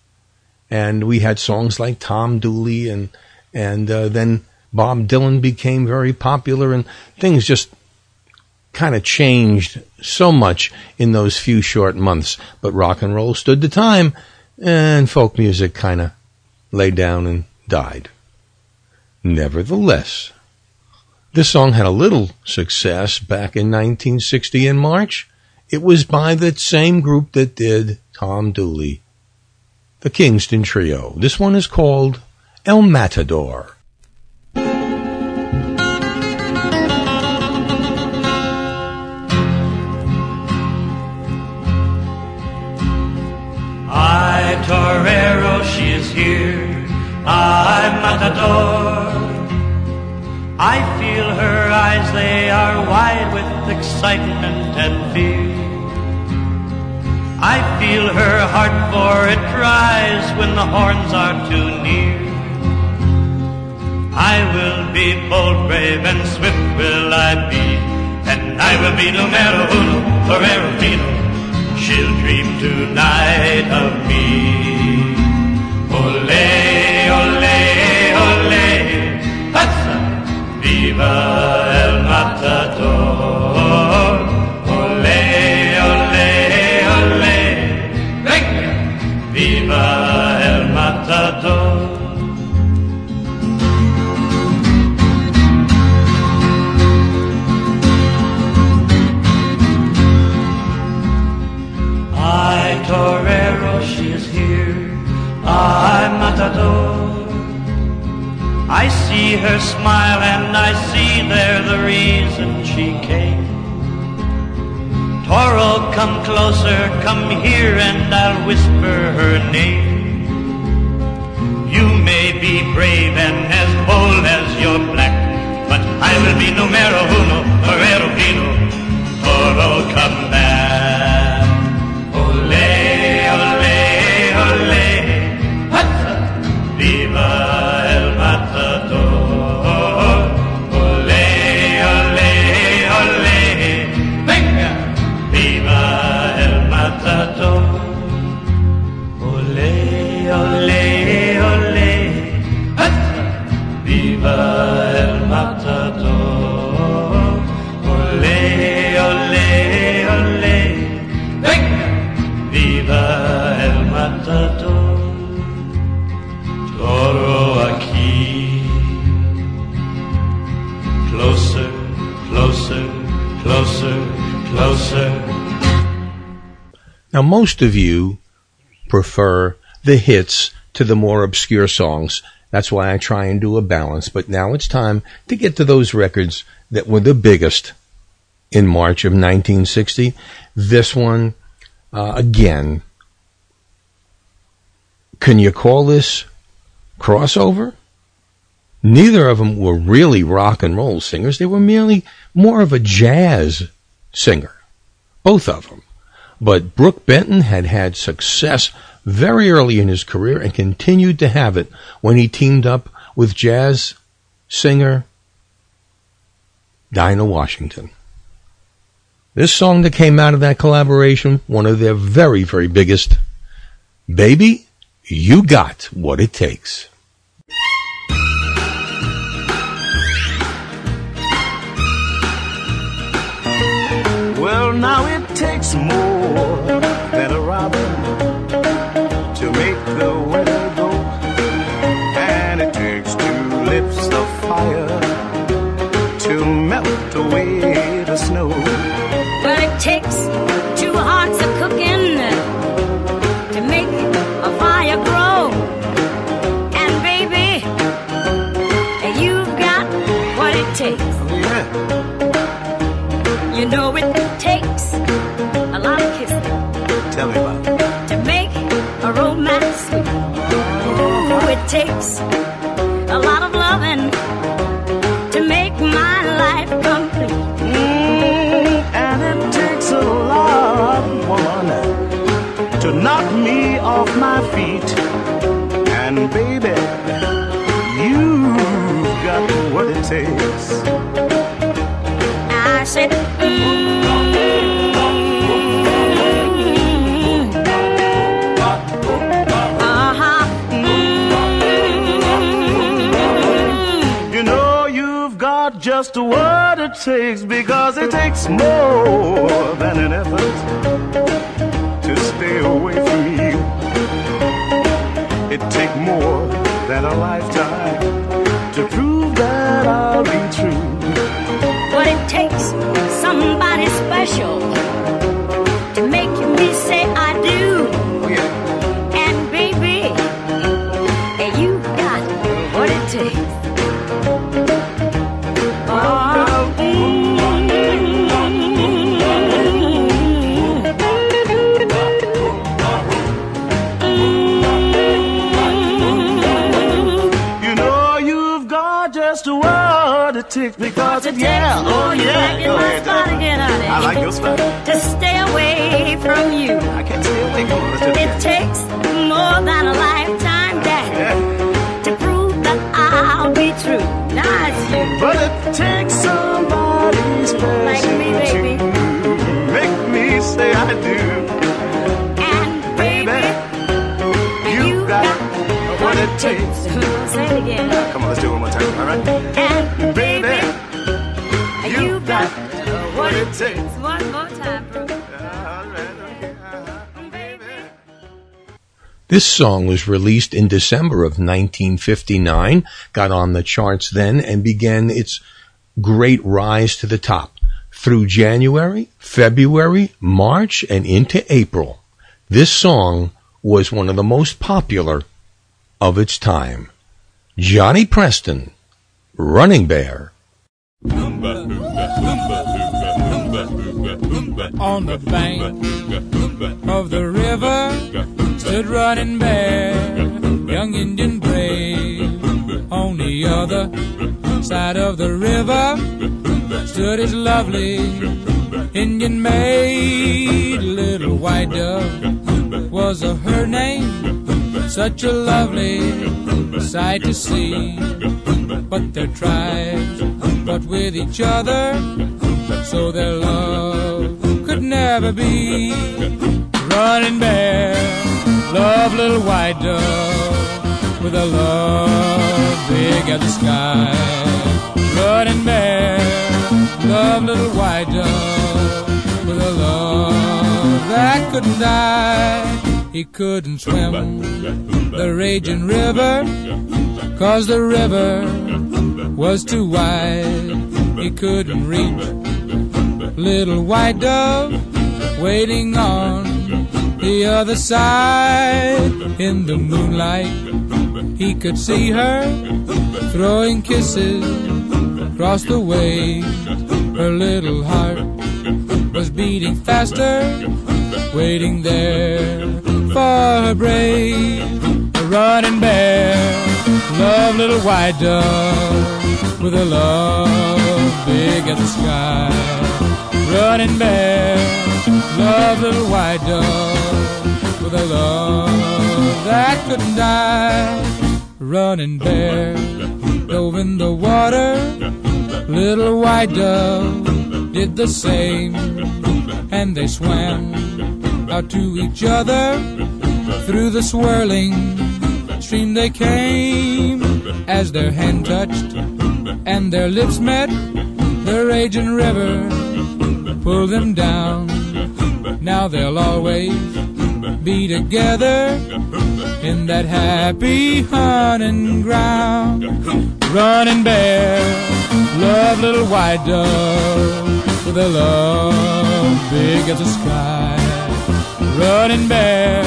And we had songs like Tom Dooley and, and, uh, then Bob Dylan became very popular and things just kind of changed so much in those few short months. But rock and roll stood the time and folk music kind of laid down and died. Nevertheless, this song had a little success back in 1960 in March. It was by the same group that did Tom Dooley, the Kingston Trio. This one is called El Matador. Ay, torero, she is here. Ay, matador. I feel her eyes, they are wide with excitement and fear. I feel her heart, for it cries when the horns are too near. I will be bold, brave, and swift will I be, and I will be numero uno, torero fino. She'll dream tonight of me. Ole, ole, ole, hatsa, viva her smile and I see there the reason she came. Toro, come closer, come here and I'll whisper her name. You may be brave and as bold as you're black, but I will be numero uno, torero. Toro, come back. El matador. Toro aquí. Closer, closer, closer, closer. Now, most of you prefer the hits to the more obscure songs. That's why I try and do a balance. But now it's time to get to those records that were the biggest in March of 1960. This one, uh, again, can you call this crossover? Neither of them were really rock and roll singers. They were merely more of a jazz singer. Both of them. But Brook Benton had had success very early in his career and continued to have it when he teamed up with jazz singer Dinah Washington. This song that came out of that collaboration, one of their very, very biggest, Baby, You Got What It Takes. Well, now it takes more takes it takes because it takes more than an effort to stay away from you. It takes more than a lifetime to prove that I'll be true. But it takes somebody special takes because it, yeah, oh yeah, go ahead. spot again, honey. I like your spot. To stay away from you. I can't stay away. Come on, it. Takes more than a lifetime, Daddy, to prove that I'll be true. Now it's you. But it takes somebody special Like me, baby. to make me say I do. And baby, You got what it takes. say it again. Come on, let's do it one more time. All right. And Baby, what it takes. One more time, oh, bro. This song was released in December of 1959, got on the charts then, and began its great rise to the top. Through January, February, March, and into April, this song was one of the most popular of its time. Johnny Preston, Running Bear. On the bank of the river stood running bear, young Indian brave. On the other side of the river stood his lovely Indian maid, little white dove was her name. Such a lovely sight to see, but their tribes fought with each other so their love never be. Running bear, love little white dove with a love big as the sky. Running bear, love little white dove with a love that couldn't die. He couldn't swim the raging river, cause the river was too wide. He couldn't reach little white dove waiting on the other side. In the moonlight, he could see her throwing kisses across the way. Her little heart was beating faster, waiting there for her brave. Running bear, love little white dove with a love big as the sky. Running love little white dove with a love that couldn't die. Running bear, dove in the water, little white dove did the same, and they swam out to each other through the swirling stream they came. As their hand touched and their lips met the raging river pulled them down now they'll always be together in that happy hunting ground running bear love little white dove with a love big as the sky running bear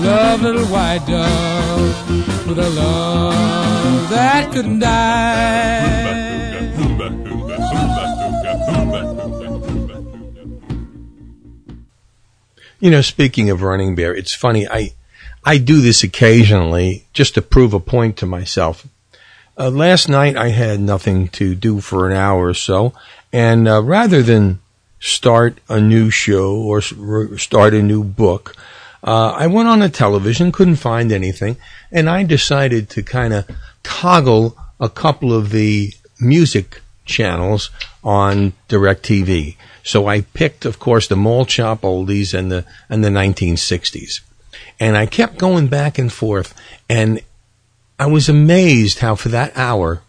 love little white dove with a love that couldn't die You know, speaking of running bear, it's funny. I I do this occasionally just to prove a point to myself. Uh, last night I had nothing to do for an hour or so, and uh, rather than start a new show or start a new book, uh, I went on the television, couldn't find anything, and I decided to kind of toggle a couple of the music channels on DirecTV. So I picked, of course, the malt shop oldies and the and the 1960s, and I kept going back and forth, and I was amazed how for that hour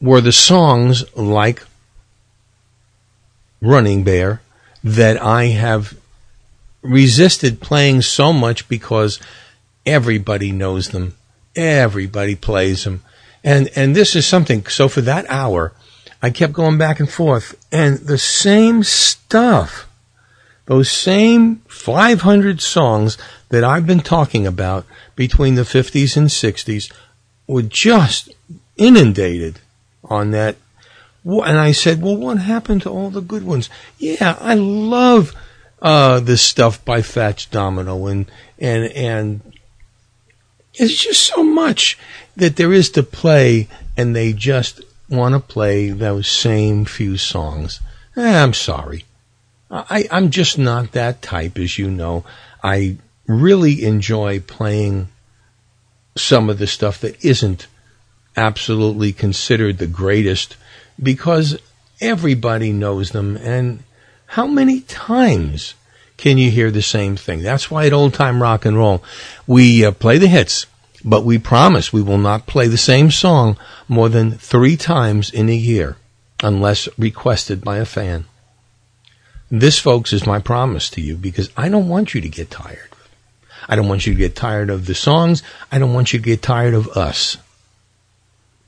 were the songs like Running Bear that I have resisted playing so much because everybody knows them. Everybody plays them. And, and this is something. So for that hour, I kept going back and forth and the same stuff, those same 500 songs that I've been talking about between the 50s and 60s were just inundated on that. And I said, well, what happened to all the good ones? Yeah, I love, uh, this stuff by Fats Domino and, and, and it's just so much that there is to play and they just want to play those same few songs. Eh, I'm sorry. I, I'm just not that type, as you know. I really enjoy playing some of the stuff that isn't absolutely considered the greatest because everybody knows them. And how many times can you hear the same thing? That's why at old time rock and roll, we uh, play the hits, but we promise we will not play the same song more than three times in a year unless requested by a fan. This, folks, is my promise to you because I don't want you to get tired. I don't want you to get tired of the songs. I don't want you to get tired of us.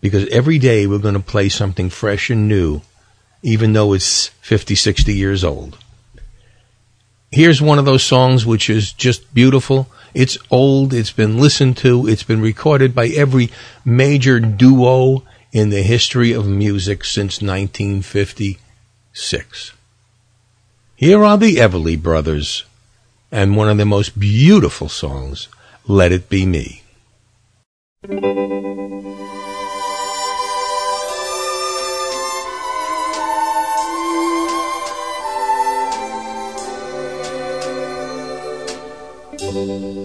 Because every day we're going to play something fresh and new, even though it's 50, 60 years old. Here's one of those songs which is just beautiful. It's old. It's been listened to. It's been recorded by every major duo in the history of music since 1956. Here are the Everly Brothers and one of their most beautiful songs, Let It Be Me.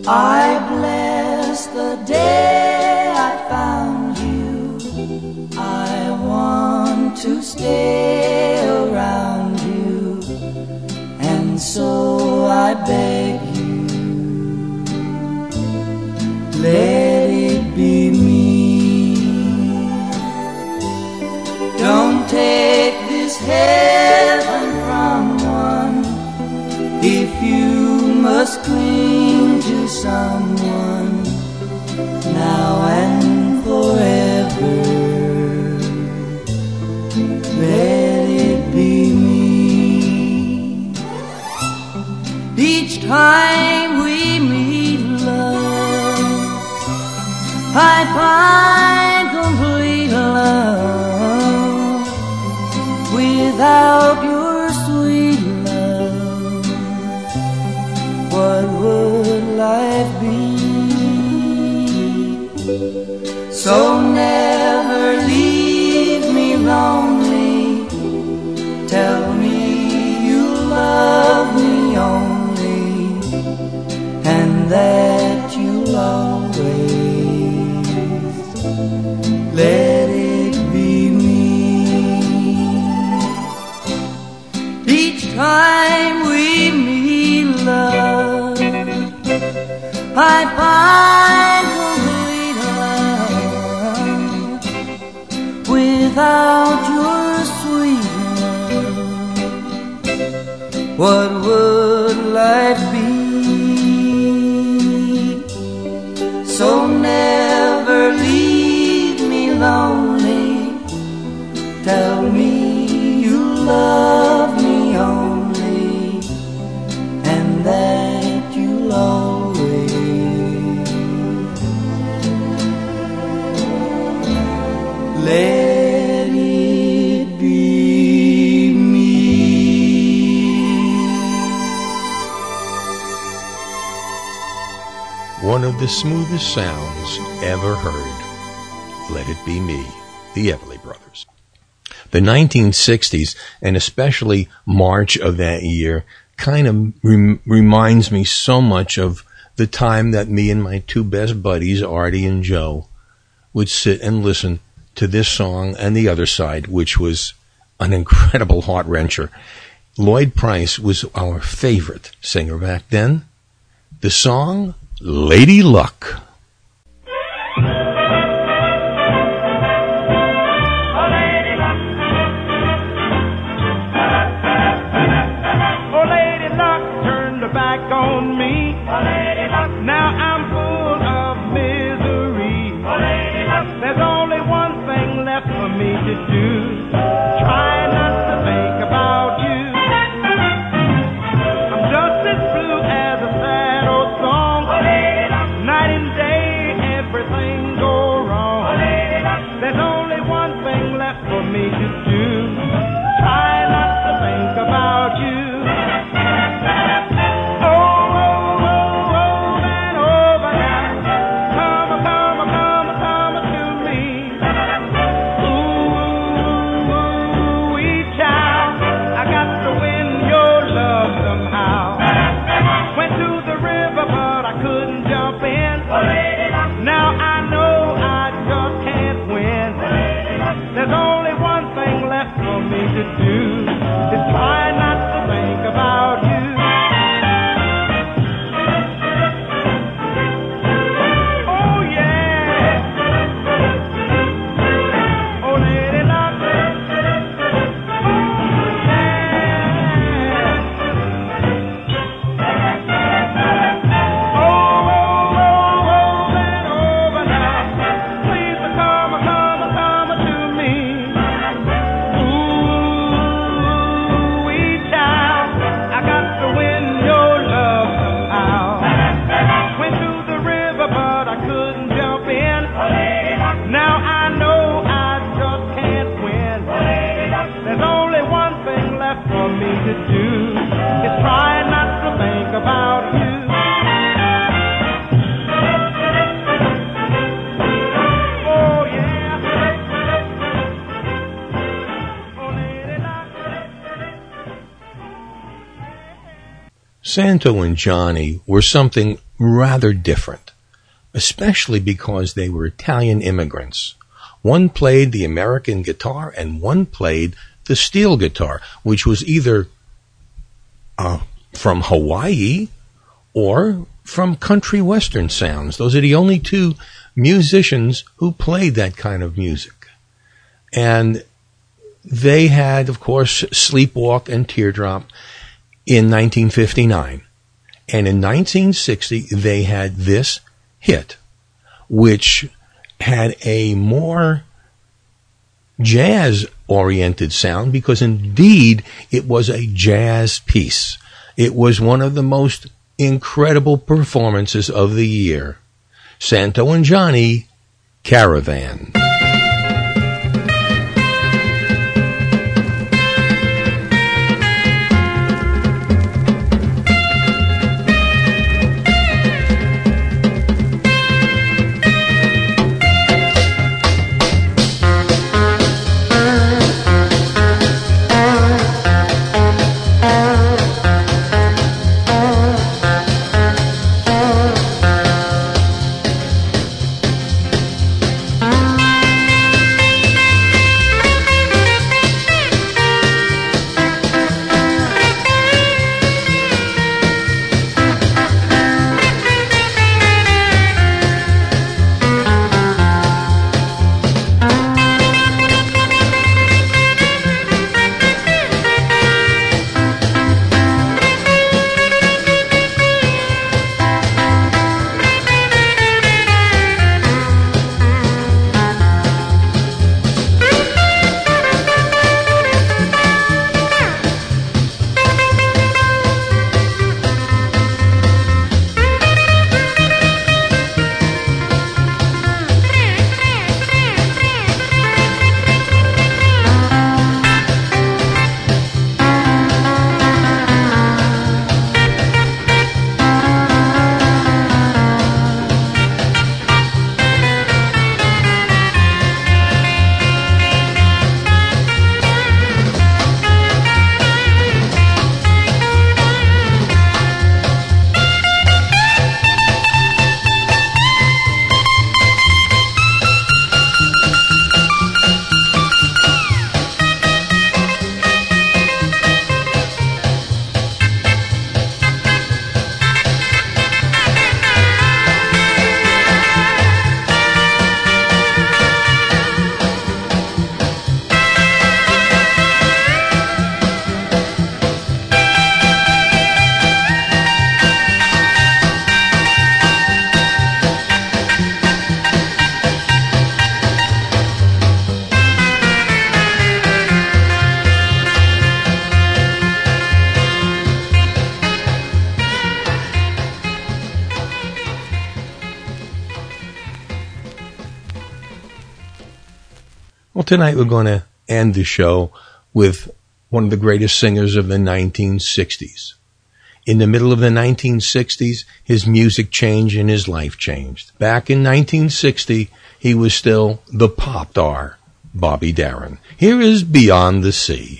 I bless the day I found you. I want to stay around you, and so I beg you, let it be me. Don't take this heaven from one if you must to someone now and forever. Let it be me. Each time we meet, love, I find complete love without So never leave me lonely. Tell me you love me only, and that you'll always let it be me. Each time we meet, love, I find without your sweet love. What would life be? smoothest sounds ever heard. Let It Be Me, the Everly Brothers. The 1960s, and especially March of that year, kind of rem- reminds me so much of the time that me and my two best buddies, Artie and Joe, would sit and listen to this song and the other side, which was an incredible heart wrencher. Lloyd Price was our favorite singer back then. The song Lady Luck. Santo and Johnny were something rather different, especially because they were Italian immigrants. One played the American guitar and one played the steel guitar, which was either uh, from Hawaii or from country western sounds. Those are the only two musicians who played that kind of music. And they had, of course, Sleepwalk and Teardrop in 1959. And in 1960, they had this hit, which had a more jazz oriented sound because indeed it was a jazz piece. It was one of the most incredible performances of the year. Santo and Johnny Caravan. Tonight we're going to end the show with one of the greatest singers of the 1960s. In the middle of the 1960s, his music changed and his life changed. Back in 1960, he was still the pop star, Bobby Darin. Here is Beyond the Sea.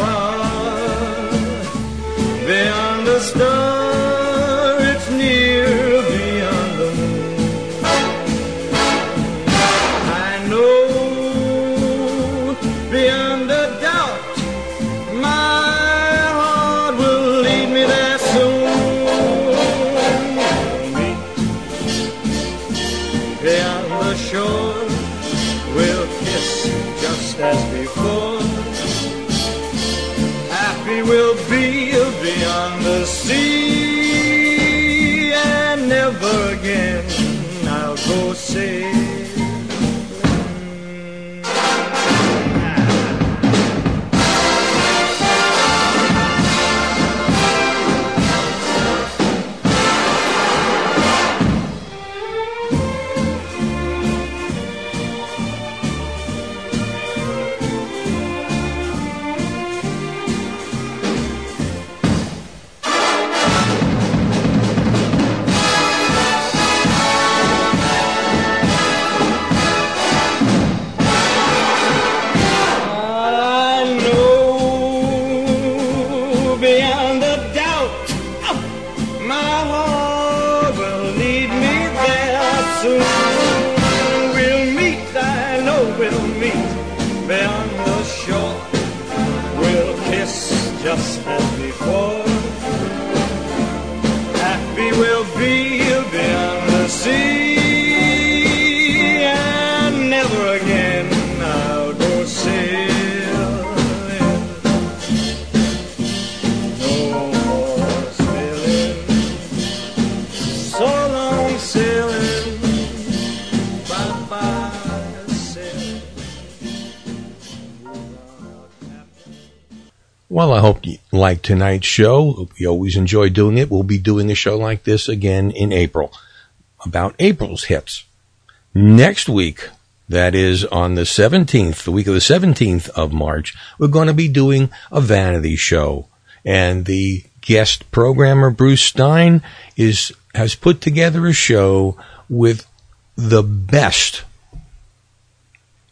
It's beyond the sea, tonight's show. We always enjoy doing it. We'll be doing a show like this again in April about April's hits. Next week, that is on the 17th, the week of the 17th of March, we're going to be doing a vanity show. And the guest programmer, Bruce Stein, is, has put together a show with the best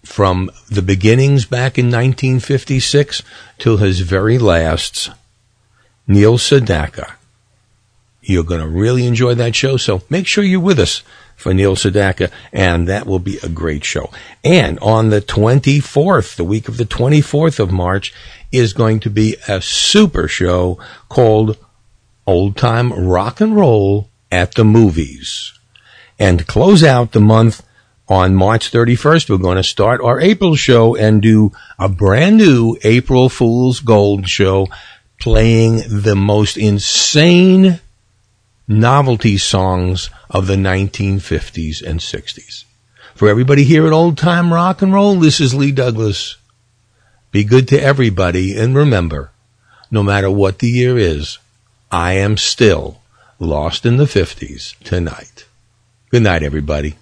from the beginnings back in 1956 till his very lasts, Neil Sedaka. You're going to really enjoy that show, so make sure you're with us for Neil Sedaka, and that will be a great show. And on the 24th, the week of the 24th of March, is going to be a super show called Old Time Rock and Roll at the Movies. And close out the month on March 31st, we're going to start our April show and do a brand new April Fool's Gold show playing the most insane novelty songs of the 1950s and 60s. For everybody here at Old Time Rock and Roll, this is Lee Douglas. Be good to everybody and remember, no matter what the year is, I am still lost in the 50s tonight. Good night, everybody.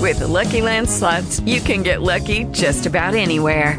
With the Lucky Land slots, you can get lucky just about anywhere.